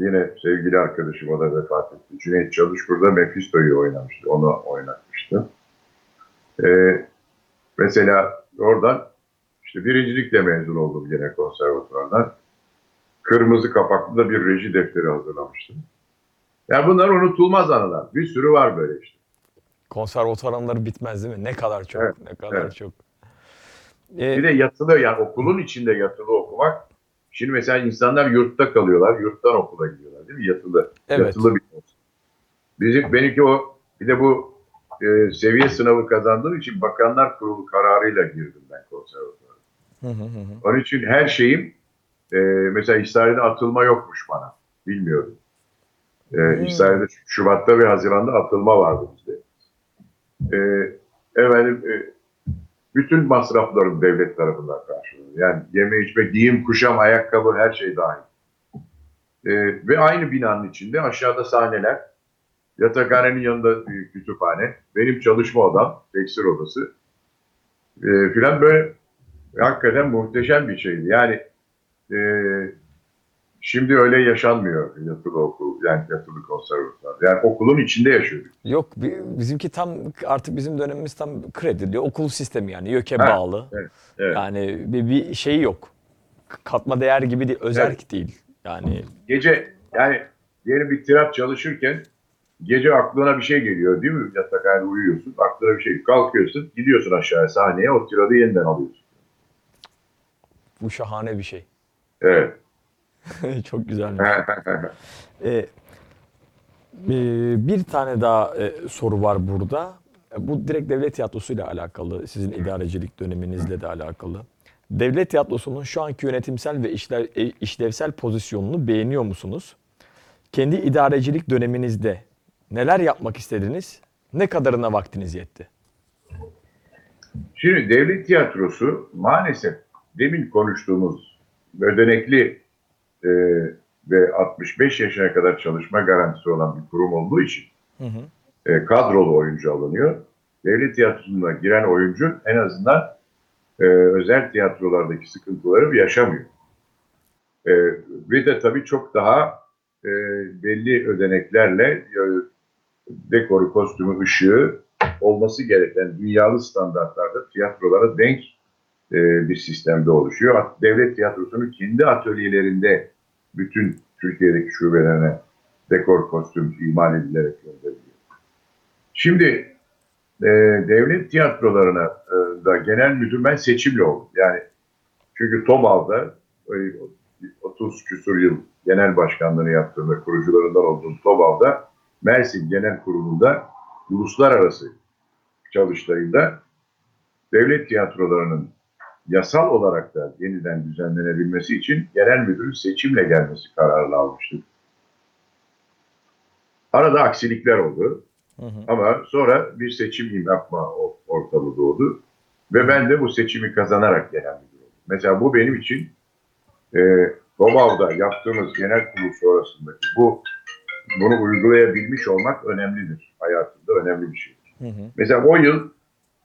Yine sevgili arkadaşım o da vefat etti. Cüneyt Çalış burada Mephisto'yu oynamıştı. Onu oynatmıştı. E, mesela oradan işte birincilikle mezun oldum yine konservatuvardan. Kırmızı kapaklı da bir reji defteri hazırlamıştım. Yani bunlar unutulmaz anılar. Bir sürü var böyle işte. Konservatuvar anıları bitmez değil mi? Ne kadar çok, Evet, ne kadar evet. çok. Ee, Bir de yatılı yani okulun içinde yatılı okumak. Şimdi mesela insanlar yurtta kalıyorlar. Yurttan okula gidiyorlar değil mi? Yatılı. Evet. Yatılı bir okul. Bizim benimki o bir de bu e, seviye sınavı kazandığım için Bakanlar Kurulu kararıyla girdim ben hı. Onun için her şeyim e, mesela İsrail'de atılma yokmuş bana. Bilmiyorum. E, Hmm. İsrail'de Şubat'ta ve Haziran'da atılma vardı bizde. E, efendim, e, bütün masraflarım devlet tarafından karşılanıyor. Yani yeme içme, giyim, kuşam, ayakkabı her şey dahil. E, ve aynı binanın içinde aşağıda sahneler, yatakhanenin yanında kütüphane, benim çalışma odam, tekstil odası e, filan böyle hakikaten muhteşem bir şeydi. Yani e, şimdi öyle yaşanmıyor yatılı okul, yani yatılı konservatuvar. Yani okulun içinde yaşıyorduk. Yok bi- bizimki tam artık bizim dönemimiz tam kredi diyor. Okul sistemi yani YÖK'e bağlı. evet, evet. Yani bir, bir şey yok. Katma değer gibi değil, özerk Evet. değil. Yani Gece yani diyelim bir tirat çalışırken gece aklına bir şey geliyor değil mi? Yatakhanede uyuyorsun, aklına bir şey kalkıyorsun, gidiyorsun aşağıya sahneye o tiradı yeniden alıyorsun. bu şahane bir şey. Evet. Çok güzelmiş. Ee, e, bir tane daha e, soru var burada. Bu direkt devlet tiyatrosuyla alakalı, sizin idarecilik döneminizle de alakalı. Devlet tiyatrosunun şu anki yönetimsel ve işlev, e, işlevsel pozisyonunu beğeniyor musunuz? Kendi idarecilik döneminizde neler yapmak istediniz? Ne kadarına vaktiniz yetti? Şimdi devlet tiyatrosu maalesef demin konuştuğumuz ödenekli e, ve 65 yaşına kadar çalışma garantisi olan bir kurum olduğu için Hı hı. e, kadrolu oyuncu alınıyor. Devlet tiyatrosuna giren oyuncu en azından e, özel tiyatrolardaki sıkıntıları yaşamıyor. E, ve de tabii çok daha e, belli ödeneklerle e, dekoru, kostümü, ışığı olması gereken dünyalı standartlarda tiyatrolara denk e, bir sistemde oluşuyor. Devlet tiyatrosunun kendi atölyelerinde bütün Türkiye'deki şubelerine dekor, kostüm imal edilerek gönderiliyor. Şimdi e, devlet tiyatrolarına e, da genel müdür ben seçimle oldum. Yani çünkü TOBAV'da e, 30 küsur yıl genel başkanlığını yaptığım ve kurucularından olduğum TOBAV'da Mersin Genel Kurulu'nda uluslararası çalıştayında devlet tiyatrolarının yasal olarak da yeniden düzenlenebilmesi için genel müdürün seçimle gelmesi kararını almıştık. Arada aksilikler oldu. Hı hı. Ama sonra bir seçim yapma o- ortamı doğdu. Ve ben de bu seçimi kazanarak genel müdür oldum. Mesela bu benim için e, Robav'da yaptığımız genel kurul sonrasındaki bu bunu uygulayabilmiş olmak önemlidir. Hayatımda önemli bir şey. Hı hı. Mesela o yıl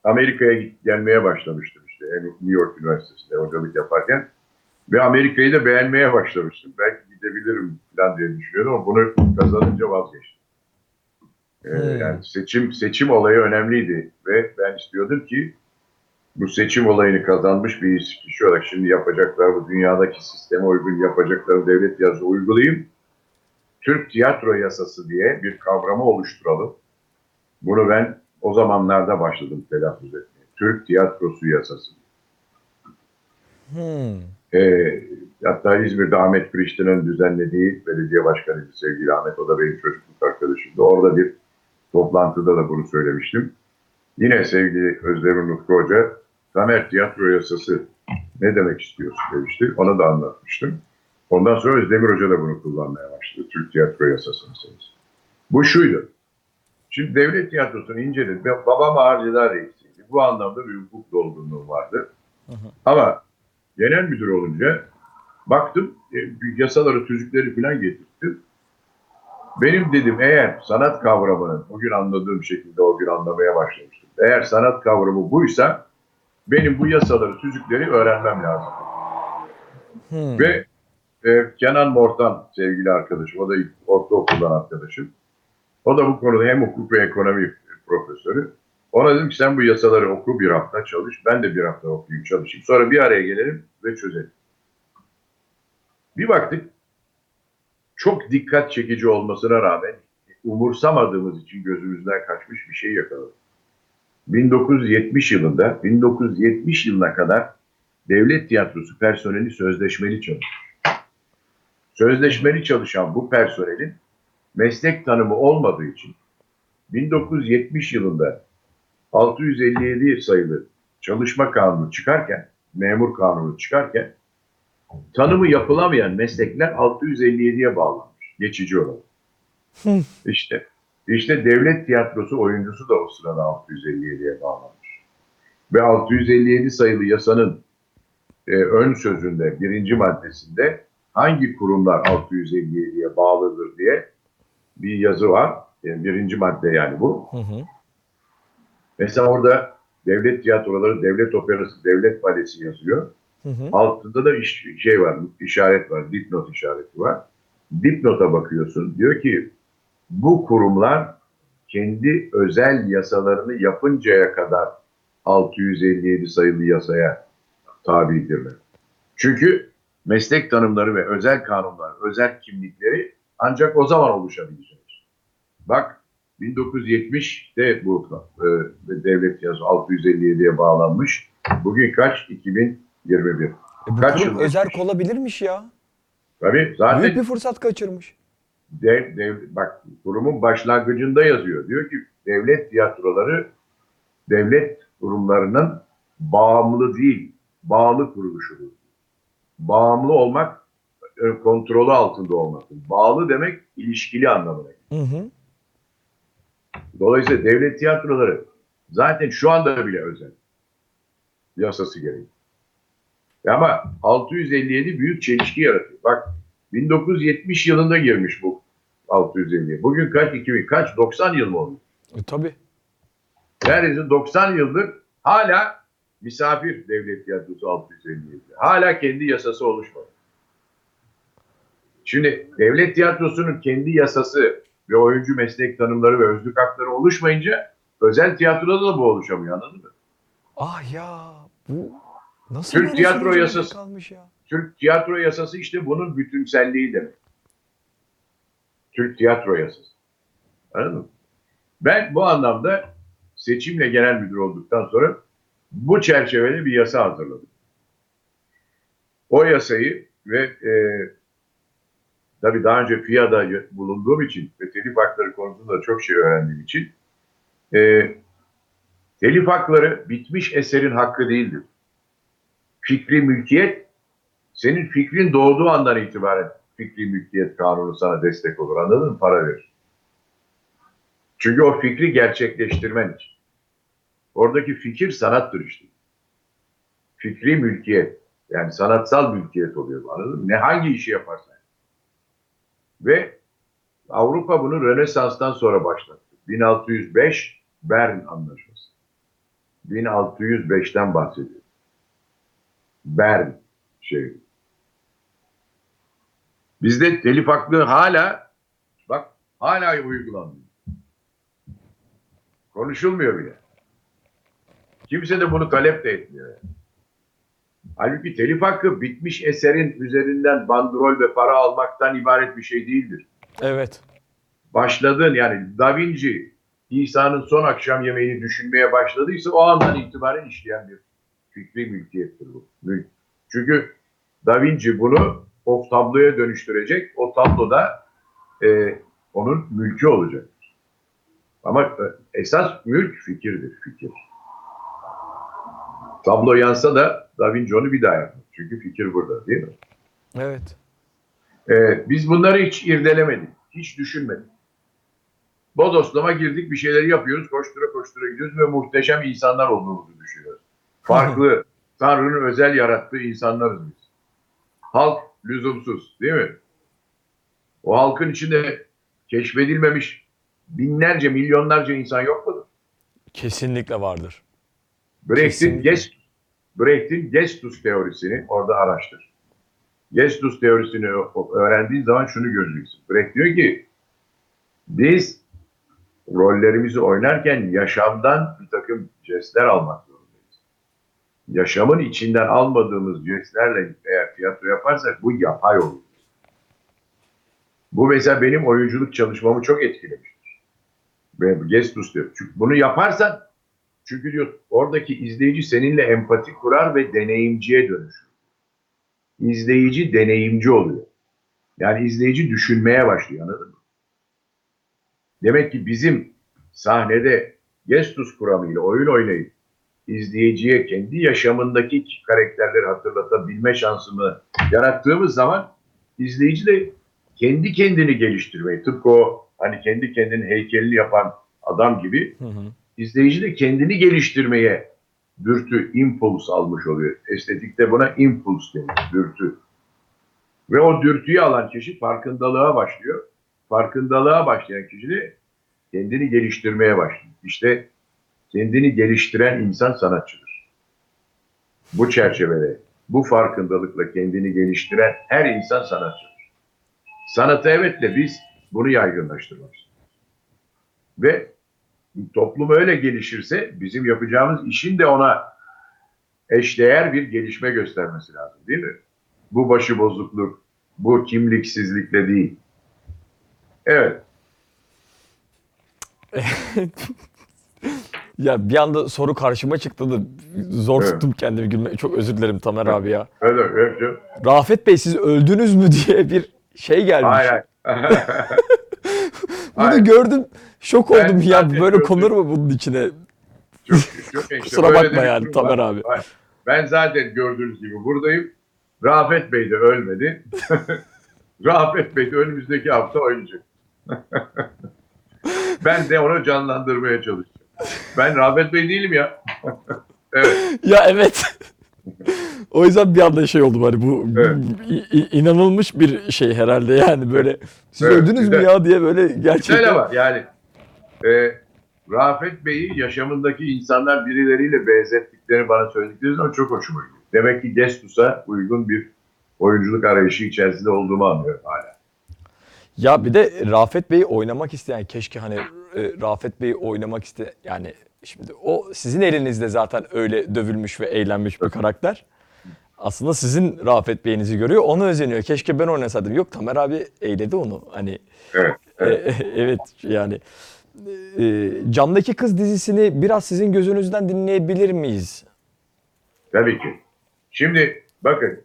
Amerika'ya gelmeye başlamıştım New York Üniversitesi'nde hocalık yaparken. Ve Amerika'yı da beğenmeye başlamıştım. Belki gidebilirim falan diye düşünüyordum ama bunu kazanınca vazgeçtim. Ee, Hmm. Yani seçim seçim olayı önemliydi ve ben istiyordum ki bu seçim olayını kazanmış bir kişi olarak şimdi yapacaklar bu dünyadaki sisteme uygun yapacakları devlet yazı uygulayayım. Türk tiyatro yasası diye bir kavramı oluşturalım. Bunu ben o zamanlarda başladım telaffuz etmeye. Türk tiyatrosu yasası. Hmm. Ee, hatta İzmir'de Ahmet Kırıştı'nın düzenlediği belediye başkanıydı sevgili Ahmet. O da benim çocukluk arkadaşımdı. Orada bir toplantıda da bunu söylemiştim. Yine sevgili Özdemir Nutku Hoca, Tamer Tiyatro Yasası ne demek istiyorsun demişti. Ona da anlatmıştım. Ondan sonra Özdemir Hoca da bunu kullanmaya başladı. Türk Tiyatro Yasası meselesi. Bu şuydu. Şimdi devlet tiyatrosunu inceledim. Babam ağırcılar reisiydi. Bu anlamda bir hukuk dolgunluğum vardı. Ama genel müdür olunca baktım e, yasaları, tüzükleri falan getirdim. Benim dedim eğer sanat kavramının bugün anladığım şekilde o gün anlamaya başlamıştım. Eğer sanat kavramı buysa benim bu yasaları, tüzükleri öğrenmem lazım. Hmm. Ve e, Kenan Mortan sevgili arkadaşım, o da ortaokuldan arkadaşım. O da bu konuda hem hukuk ve ekonomi profesörü. Ona dedim ki sen bu yasaları oku bir hafta çalış. Ben de bir hafta okuyayım çalışayım. Sonra bir araya gelelim ve çözelim. Bir baktık çok dikkat çekici olmasına rağmen umursamadığımız için gözümüzden kaçmış bir şey yakaladık. 1970 yılında, 1970 yılına kadar devlet tiyatrosu personeli sözleşmeli çalışıyor. Sözleşmeli çalışan bu personelin meslek tanımı olmadığı için 1970 yılında 657 sayılı çalışma kanunu çıkarken, memur kanunu çıkarken tanımı yapılamayan meslekler 657'ye bağlanmış geçici olarak. Hı. İşte işte devlet tiyatrosu oyuncusu da o sırada 657'ye bağlanmış. Ve 657 sayılı yasanın e, ön sözünde birinci maddesinde hangi kurumlar 657'ye bağlıdır diye bir yazı var. Yani birinci madde yani bu. Hı hı. Mesela orada devlet tiyatroları, devlet operası, devlet balesi yazıyor. Hı hı. Altında da iş, şey var, işaret var, dipnot işareti var. Dipnota bakıyorsun. Diyor ki bu kurumlar kendi özel yasalarını yapıncaya kadar 657 sayılı yasaya tabidirler. Çünkü meslek tanımları ve özel kanunlar, özel kimlikleri ancak o zaman oluşabilecek. Bak 1970'te bu e, devlet yazı 657'ye bağlanmış. Bugün kaç? 2021. E bu Kaç kurum özerk geçmiş? olabilir mi ya? Tabii zaten Büyük bir fırsat kaçırmış. dev, dev, bak kurumun başlangıcında yazıyor. Diyor ki devlet tiyatroları devlet kurumlarının bağımlı değil, bağlı kuruluşudur. Bağımlı olmak e, kontrolü altında olmaktır. Bağlı demek ilişkili anlamına. gelir. Hı hı. Dolayısıyla devlet tiyatroları zaten şu anda bile özel. Yasası gereği. Ama 657 büyük çelişki yaratıyor. Bak 1970 yılında girmiş bu 650. Bugün kaç? 2000 kaç? 90 yıl mı oldu? E, tabii. Neredeyse 90 yıldır hala misafir devlet tiyatrosu 657. Hala kendi yasası oluşmadı. Şimdi devlet tiyatrosunun kendi yasası ve oyuncu meslek tanımları ve özlük hakları oluşmayınca özel tiyatroda da bu oluşamıyor anladın mı? Ah ya bu nasıl Türk tiyatro yasası. kalmış ya? Türk tiyatro yasası işte bunun bütünselliği demek. Türk tiyatro yasası. Anladın mı? Ben bu anlamda seçimle genel müdür olduktan sonra bu çerçevede bir yasa hazırladım. O yasayı ve e, tabii daha önce FİA'da bulunduğum için ve telif hakları konusunda çok şey öğrendiğim için e, telif hakları bitmiş eserin hakkı değildir. Fikri mülkiyet senin fikrin doğduğu andan itibaren fikri mülkiyet kanunu sana destek olur. Anladın mı? Para verir. Çünkü o fikri gerçekleştirmen için. Oradaki fikir sanattır işte. Fikri mülkiyet. Yani sanatsal mülkiyet oluyor anladın mı? Ne hangi işi yaparsan. Ve Avrupa bunu Rönesans'tan sonra başlattı. 1605 Bern Anlaşması. 1605'ten bahsediyor. Bern şehri. Bizde telif hakkı hala bak hala uygulanmıyor. Konuşulmuyor bile. Kimse de bunu talep de etmiyor. yani. Halbuki telif hakkı bitmiş eserin üzerinden bandrol ve para almaktan ibaret bir şey değildir. Evet. Başladın yani Da Vinci İsa'nın son akşam yemeğini düşünmeye başladıysa o andan itibaren işleyen bir fikri mülkiyettir bu. Mülk. Çünkü Da Vinci bunu o tabloya dönüştürecek. O tabloda e, onun mülkü olacak. Ama e, esas mülk fikirdir, fikir. Tablo yansa da Da Vinci onu bir daha yapar. Çünkü fikir burada değil mi? Evet. Ee, biz bunları hiç irdelemedik. Hiç düşünmedik. Bodoslama girdik bir şeyleri yapıyoruz. Koştura koştura gidiyoruz ve muhteşem insanlar olduğumuzu düşünüyoruz. Farklı, Tanrı'nın özel yarattığı insanlarız biz. Halk lüzumsuz değil mi? O halkın içinde keşfedilmemiş binlerce, milyonlarca insan yok mudur? Kesinlikle vardır. Brecht'in. Gest, Brecht'in Gestus teorisini orada araştır. Gestus teorisini öğrendiğin zaman şunu göreceksin. Brecht diyor ki biz rollerimizi oynarken yaşamdan bir takım jestler almak zorundayız. Yaşamın içinden almadığımız jestlerle eğer tiyatro yaparsak bu yapay olur. Bu mesela benim oyunculuk çalışmamı çok etkilemiştir. Ve Gestus diyor. Çünkü bunu yaparsan çünkü diyor oradaki izleyici seninle empati kurar ve deneyimciye dönüşür. İzleyici deneyimci oluyor. Yani izleyici düşünmeye başlıyor anladın mı? Demek ki bizim sahnede gestus kuramıyla oyun oynayıp izleyiciye kendi yaşamındaki karakterleri hatırlatabilme şansını yarattığımız zaman izleyici de kendi kendini geliştirmeyi tıpkı o hani kendi kendinin heykelini yapan adam gibi Hı hı. İzleyici de kendini geliştirmeye dürtü, impuls almış oluyor. Estetikte buna impuls denir, dürtü. Ve o dürtüyü alan kişi farkındalığa başlıyor. Farkındalığa başlayan kişi de kendini geliştirmeye başlıyor. İşte kendini geliştiren insan sanatçıdır. Bu çerçevede, bu farkındalıkla kendini geliştiren her insan sanatçıdır. Sanatı evet de biz bunu yaygınlaştırmak istiyoruz. Ve toplum öyle gelişirse bizim yapacağımız işin de ona eşdeğer bir gelişme göstermesi lazım değil mi? Bu başıbozukluk, bu kimliksizlikle değil. Evet. Ya bir anda soru karşıma çıktı da zor Evet. tuttum kendimi gülme. Çok özür dilerim Tamer abi ya. Öyle, öyle. Rafet Bey siz öldünüz mü diye bir şey gelmiş. Hayır, hayır. Bunu hayır. gördüm. Şok Ben oldum ya. Böyle gördüm. konur mu bunun içine? Çok, çok Kusura bakma yani Tamer abi. Ben zaten gördüğünüz gibi buradayım. Rafet Bey de ölmedi. Rafet Bey de önümüzdeki hafta oynayacak. ben de onu canlandırmaya çalışacağım. Ben Rafet Bey değilim ya. evet. Ya evet. o yüzden bir anda şey oldu hani bu Evet. inanılmış bir şey herhalde yani böyle siz Evet, öldünüz mü güzel. ya diye böyle gerçekten. Şöyle var yani e, Rafet Bey'i yaşamındaki insanlar birileriyle benzettiklerini bana söyledikleri zaman çok hoşuma gidiyor. Demek ki Gestus'a uygun bir oyunculuk arayışı içerisinde olduğumu anlıyorum hala. Ya bir de Rafet Bey'i oynamak isteyen keşke hani e, Rafet Bey'i oynamak iste yani şimdi o sizin elinizde zaten öyle dövülmüş ve eğlenmiş bir karakter. Aslında sizin Rafet Bey'inizi görüyor, onu özeniyor. Keşke ben oynasaydım. Yok Tamer abi eğledi onu. Hani Evet. evet. e, evet yani e, Camdaki Kız dizisini biraz sizin gözünüzden dinleyebilir miyiz? Tabii ki. Şimdi bakın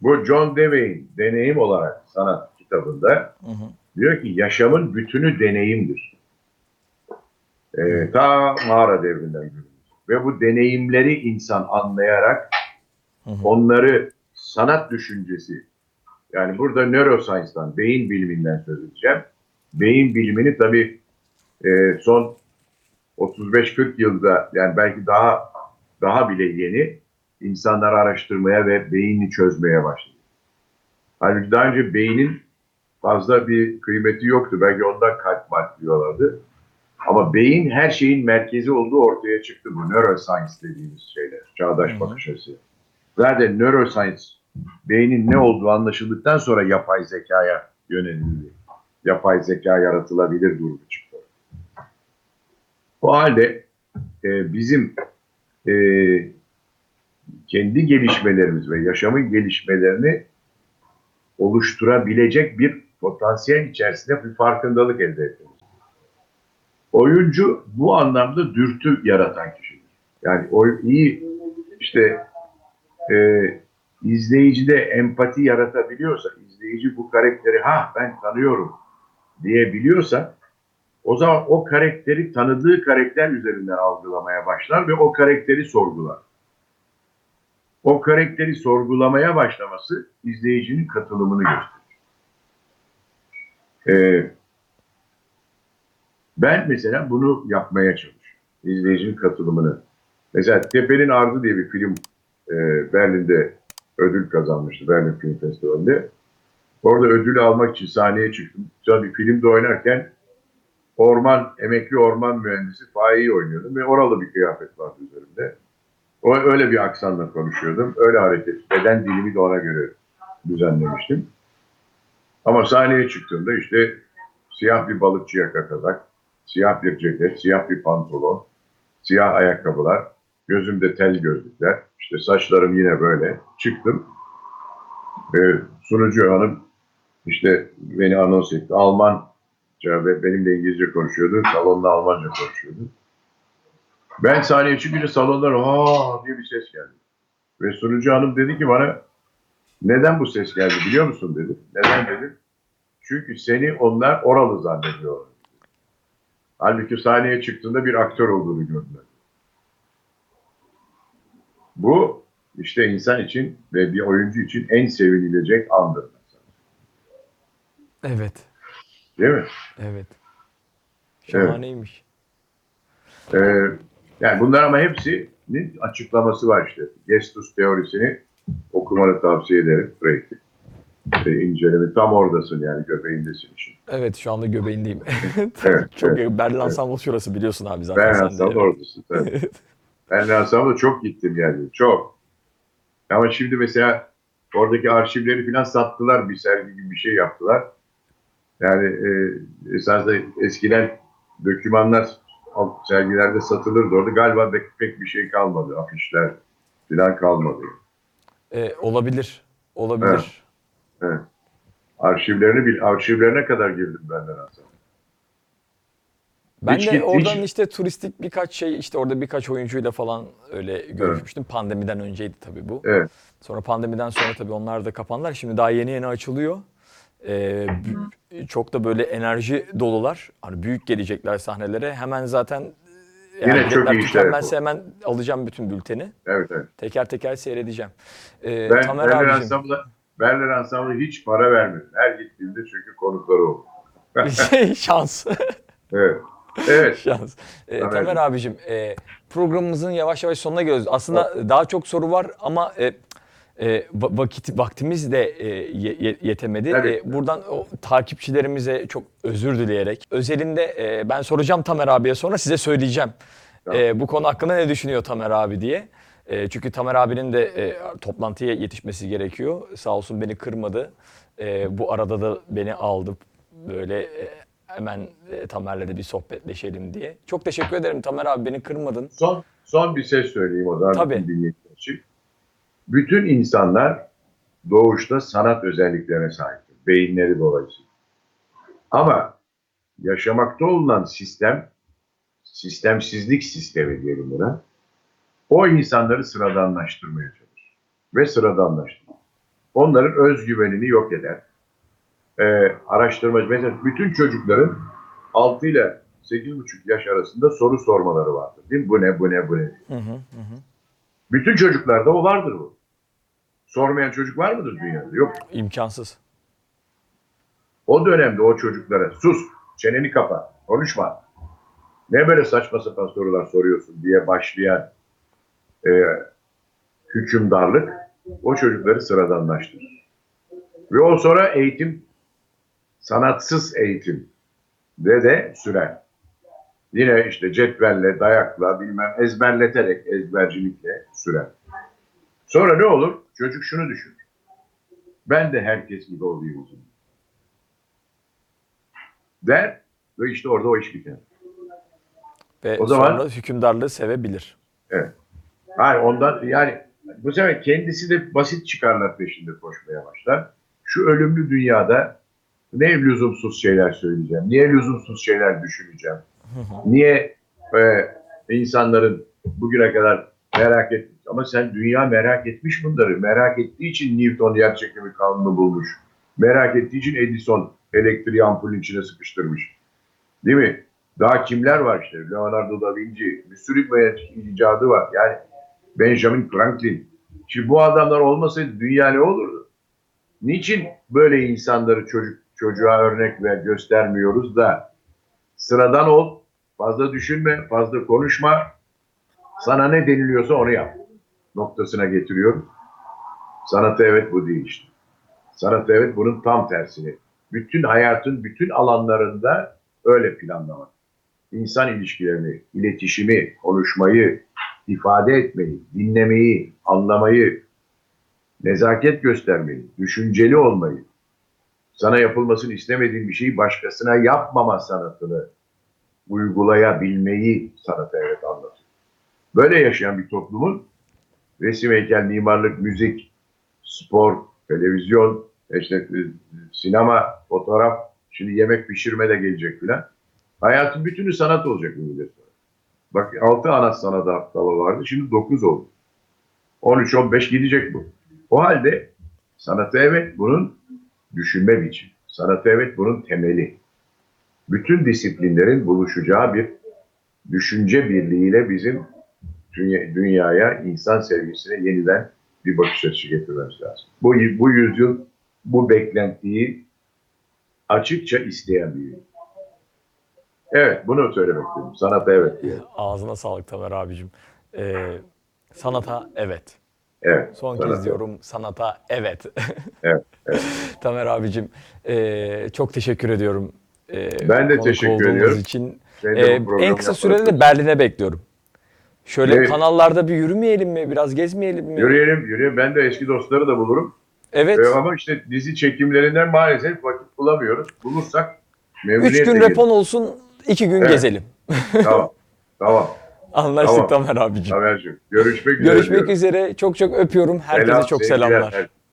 bu John Dewey'in deneyim olarak sanat kitabında diyor ki yaşamın bütünü deneyimdir. Ee, ta mağara devrinden günümüz. Ve bu deneyimleri insan anlayarak Hı hı. onları sanat düşüncesi yani burada neuroscience'dan, beyin biliminden söz edeceğim. Beyin bilimini tabii e, son 35-40 yılda yani belki daha daha bile yeni insanlar araştırmaya ve beyni çözmeye başladı. Halbuki daha önce beynin fazla bir kıymeti yoktu. Belki ondan kalp kalp diyorlardı. Ama beyin her şeyin merkezi olduğu ortaya çıktı bu neuroscience dediğimiz şeyler. Çağdaş bakış açısı. Zaten neuroscience beynin ne olduğu anlaşıldıktan sonra yapay zekaya yönelildi. Yapay zeka yaratılabilir durumu çıktı. O halde e, bizim e, kendi gelişmelerimiz ve yaşamın gelişmelerini oluşturabilecek bir potansiyel içerisinde bir farkındalık elde etmemiz. Oyuncu bu anlamda dürtü yaratan kişidir. Yani o iyi işte e, izleyicide empati yaratabiliyorsa, izleyici bu karakteri ha ben tanıyorum diyebiliyorsa o zaman o karakteri tanıdığı karakter üzerinden algılamaya başlar ve o karakteri sorgular. O karakteri sorgulamaya başlaması izleyicinin katılımını gösterir. Ee, ben mesela bunu yapmaya çalışıyorum. İzleyicinin katılımını. Mesela Tepe'nin Ardı diye bir film e, Berlin'de ödül kazanmıştı. Berlin Film Festivali'nde. Orada ödülü almak için sahneye çıktım. Sonra bir filmde oynarken orman, emekli orman mühendisi Faik'i oynuyordum ve oralı bir kıyafet vardı üzerimde. O öyle bir aksanla konuşuyordum. Öyle hareket, beden dilimi de ona göre düzenlemiştim. Ama sahneye çıktığımda işte siyah bir balıkçı yaka kazak, siyah bir ceket, siyah bir pantolon, siyah ayakkabılar, gözümde tel gözlükler, işte saçlarım yine böyle. Çıktım. Ee, sunucu hanım işte beni anons etti. Almanca ve benimle İngilizce konuşuyordu. Salonda Almanca konuşuyordu. Ben sahneye çıkınca salondan aa diye bir ses geldi. Ve sunucu hanım dedi ki bana neden bu ses geldi biliyor musun dedi. Neden dedim. Çünkü seni onlar oralı zannediyorlar. Halbuki sahneye çıktığında bir aktör olduğunu gördüler. Bu işte insan için ve bir oyuncu için en sevinilecek andır. Evet. Değil mi? Evet. Şahaneymiş. Ee, yani bunlar ama hepsinin açıklaması var işte. Gestus teorisini okumanı tavsiye ederim. Freud'u. Ee, inceleme tam oradasın yani göbeğindesin işin. Evet şu anda göbeğindeyim. Evet, çok evet, Berlin evet. Ensemble şurası biliyorsun abi zaten de. Hasan'da oradasın. tabii. Ben Hasan'da çok gittim yani. Çok. Ama şimdi mesela oradaki arşivleri falan sattılar. Bir sergi gibi bir şey yaptılar. Yani e, esasında eskiden dokümanlar alt sergilerde satılırdı. Orada galiba pek, pek bir şey kalmadı. Afişler falan kalmadı. Ee, olabilir. Olabilir. Evet. Arşivlerini bil, arşivlerine kadar girdim benden Hasan. Ben Hiç de git- oradan hiç- işte turistik birkaç şey işte orada birkaç oyuncuyla falan öyle görüşmüştüm. Pandemiden önceydi tabii bu. Evet. Sonra pandemiden sonra tabii onlar da kapandılar. Şimdi daha yeni yeni açılıyor. Bü- çok da böyle enerji dolular. Hani büyük gelecekler sahnelere. Hemen zaten e, Yine çok iyi işler tükenmezse hemen alacağım bütün bülteni. Evet evet. Teker teker seyredeceğim. Ee, Ben Tamer Berler. Ensemble'a Berler Ensemble'a hiç para vermedim. Her gittiğimde çünkü konukları oldu. Şans. Evet. Evet. Şans. Ee, Tamer Tamer abicim e, programımızın yavaş yavaş sonuna geliyoruz. Aslında daha çok soru var ama e, e, va- vakit vaktimiz de e, ye- ye- yetemedi. Evet. E, buradan o takipçilerimize çok özür dileyerek özelinde e, ben soracağım Tamer abiye sonra size söyleyeceğim. Tamam. E, bu konu hakkında ne düşünüyor Tamer abi diye. E, çünkü Tamer abinin de e, toplantıya yetişmesi gerekiyor. Sağ olsun beni kırmadı. E, bu arada da beni aldı böyle e, hemen e, Tamer'le de bir sohbetleşelim diye. Çok teşekkür ederim Tamer abi beni kırmadın. Son, son bir ses söyleyeyim o zaman. Tabii. dinleyiciler için. Bütün insanlar doğuşta sanat özelliklerine sahiptir. Beyinleri dolayısıyla. Ama yaşamakta olunan sistem, sistemsizlik sistemi diyelim buna, o insanları sıradanlaştırmaya çalışır. Ve sıradanlaştırır. Onların özgüvenini yok eder. Ee, araştırmacı, mesela bütün çocukların 6 ile 8,5 yaş arasında soru sormaları vardır. Değil mi? Bu ne, bu ne, bu ne? Hı hı, hı. Bütün çocuklarda o vardır bu. Sormayan çocuk var mıdır dünyada? Yok. İmkansız. O dönemde o çocuklara sus, çeneni kapa, konuşma. Ne böyle saçma sapan sorular soruyorsun diye başlayan e, hükümdarlık o çocukları sıradanlaştırır. Ve o sonra eğitim, sanatsız eğitim de de sürer. Yine işte cetvelle, dayakla, bilmem ezberleterek, ezbercilikle sürer. Sonra ne olur? Çocuk şunu düşünür. Ben de herkes gibi olayım o zaman. Der ve işte orada o iş biter. Ve O zaman- sonra hükümdarlığı sevebilir. Evet. Hayır ondan yani bu sefer kendisi de basit çıkarlar peşinde koşmaya başlar. Şu ölümlü dünyada ne lüzumsuz şeyler söyleyeceğim, niye lüzumsuz şeyler düşüneceğim, niye e, insanların bugüne kadar merak et ama sen dünya merak etmiş bunları. Merak ettiği için Newton yerçekimi kanunu bulmuş. Merak ettiği için Edison elektriği ampulün içine sıkıştırmış. Değil mi? Daha kimler var işte? Leonardo da Vinci, bir sürü icadı var. Yani Benjamin Franklin. Şimdi bu adamlar olmasaydı dünya ne olurdu? Niçin böyle insanları çocuk çocuğa örnek ve göstermiyoruz da sıradan ol, fazla düşünme, fazla konuşma, sana ne deniliyorsa onu yap noktasına getiriyor. Sanatı evet bu değil işte. Sanatı evet bunun tam tersini. Bütün hayatın bütün alanlarında öyle planlamak. İnsan ilişkilerini, iletişimi, konuşmayı, ifade etmeyi, dinlemeyi, anlamayı, nezaket göstermeyi, düşünceli olmayı, sana yapılmasını istemediğin bir şeyi başkasına yapmama sanatını uygulayabilmeyi sanata evet anlatır. Böyle yaşayan bir toplumun resim, heykel, mimarlık, müzik, spor, televizyon, işte e, sinema, fotoğraf, şimdi yemek pişirme de gelecek filan. Hayatın bütünü sanat olacak bu millet. Bak 6 ana sanat dalı vardı, şimdi 9 oldu. 13-15 gidecek bu. O halde sanatı evet bunun düşünme biçimi. Sanatı evet bunun temeli. Bütün disiplinlerin buluşacağı bir düşünce birliğiyle bizim dünya- dünyaya, insan sevgisine yeniden bir bakış açısı getirmemiz lazım. Bu, bu yüzyıl bu beklentiyi açıkça isteyen bir yüzyıl. Evet, bunu söylemek istedim. Sanata evet diye. Ağzına sağlık Tamer abicim. Ee, sanata evet. Evet. Son sanata. kez diyorum sanata evet. Evet, evet. Tamer abicim ee, çok teşekkür ediyorum. Ee, Ben de teşekkür ediyorum. için. Ben de Ee, en kısa sürede de Berlin'e bekliyorum. Şöyle Evet. kanallarda bir yürümeyelim mi? Biraz gezmeyelim mi? Yürüyelim, yürüyelim. Ben de eski dostları da bulurum. Evet. Ee, ama işte dizi çekimlerinden maalesef vakit bulamıyoruz. Bulursak memnuniyetle Üç gün geliriz. repon olsun, iki gün Evet. gezelim. Tamam. Tamam. Anlaştık Tamam. Tamer abicim. Tamer'cim. Görüşmek üzere. Görüşmek diyorum. üzere. Çok çok öpüyorum. Herkese Selam, çok selamlar.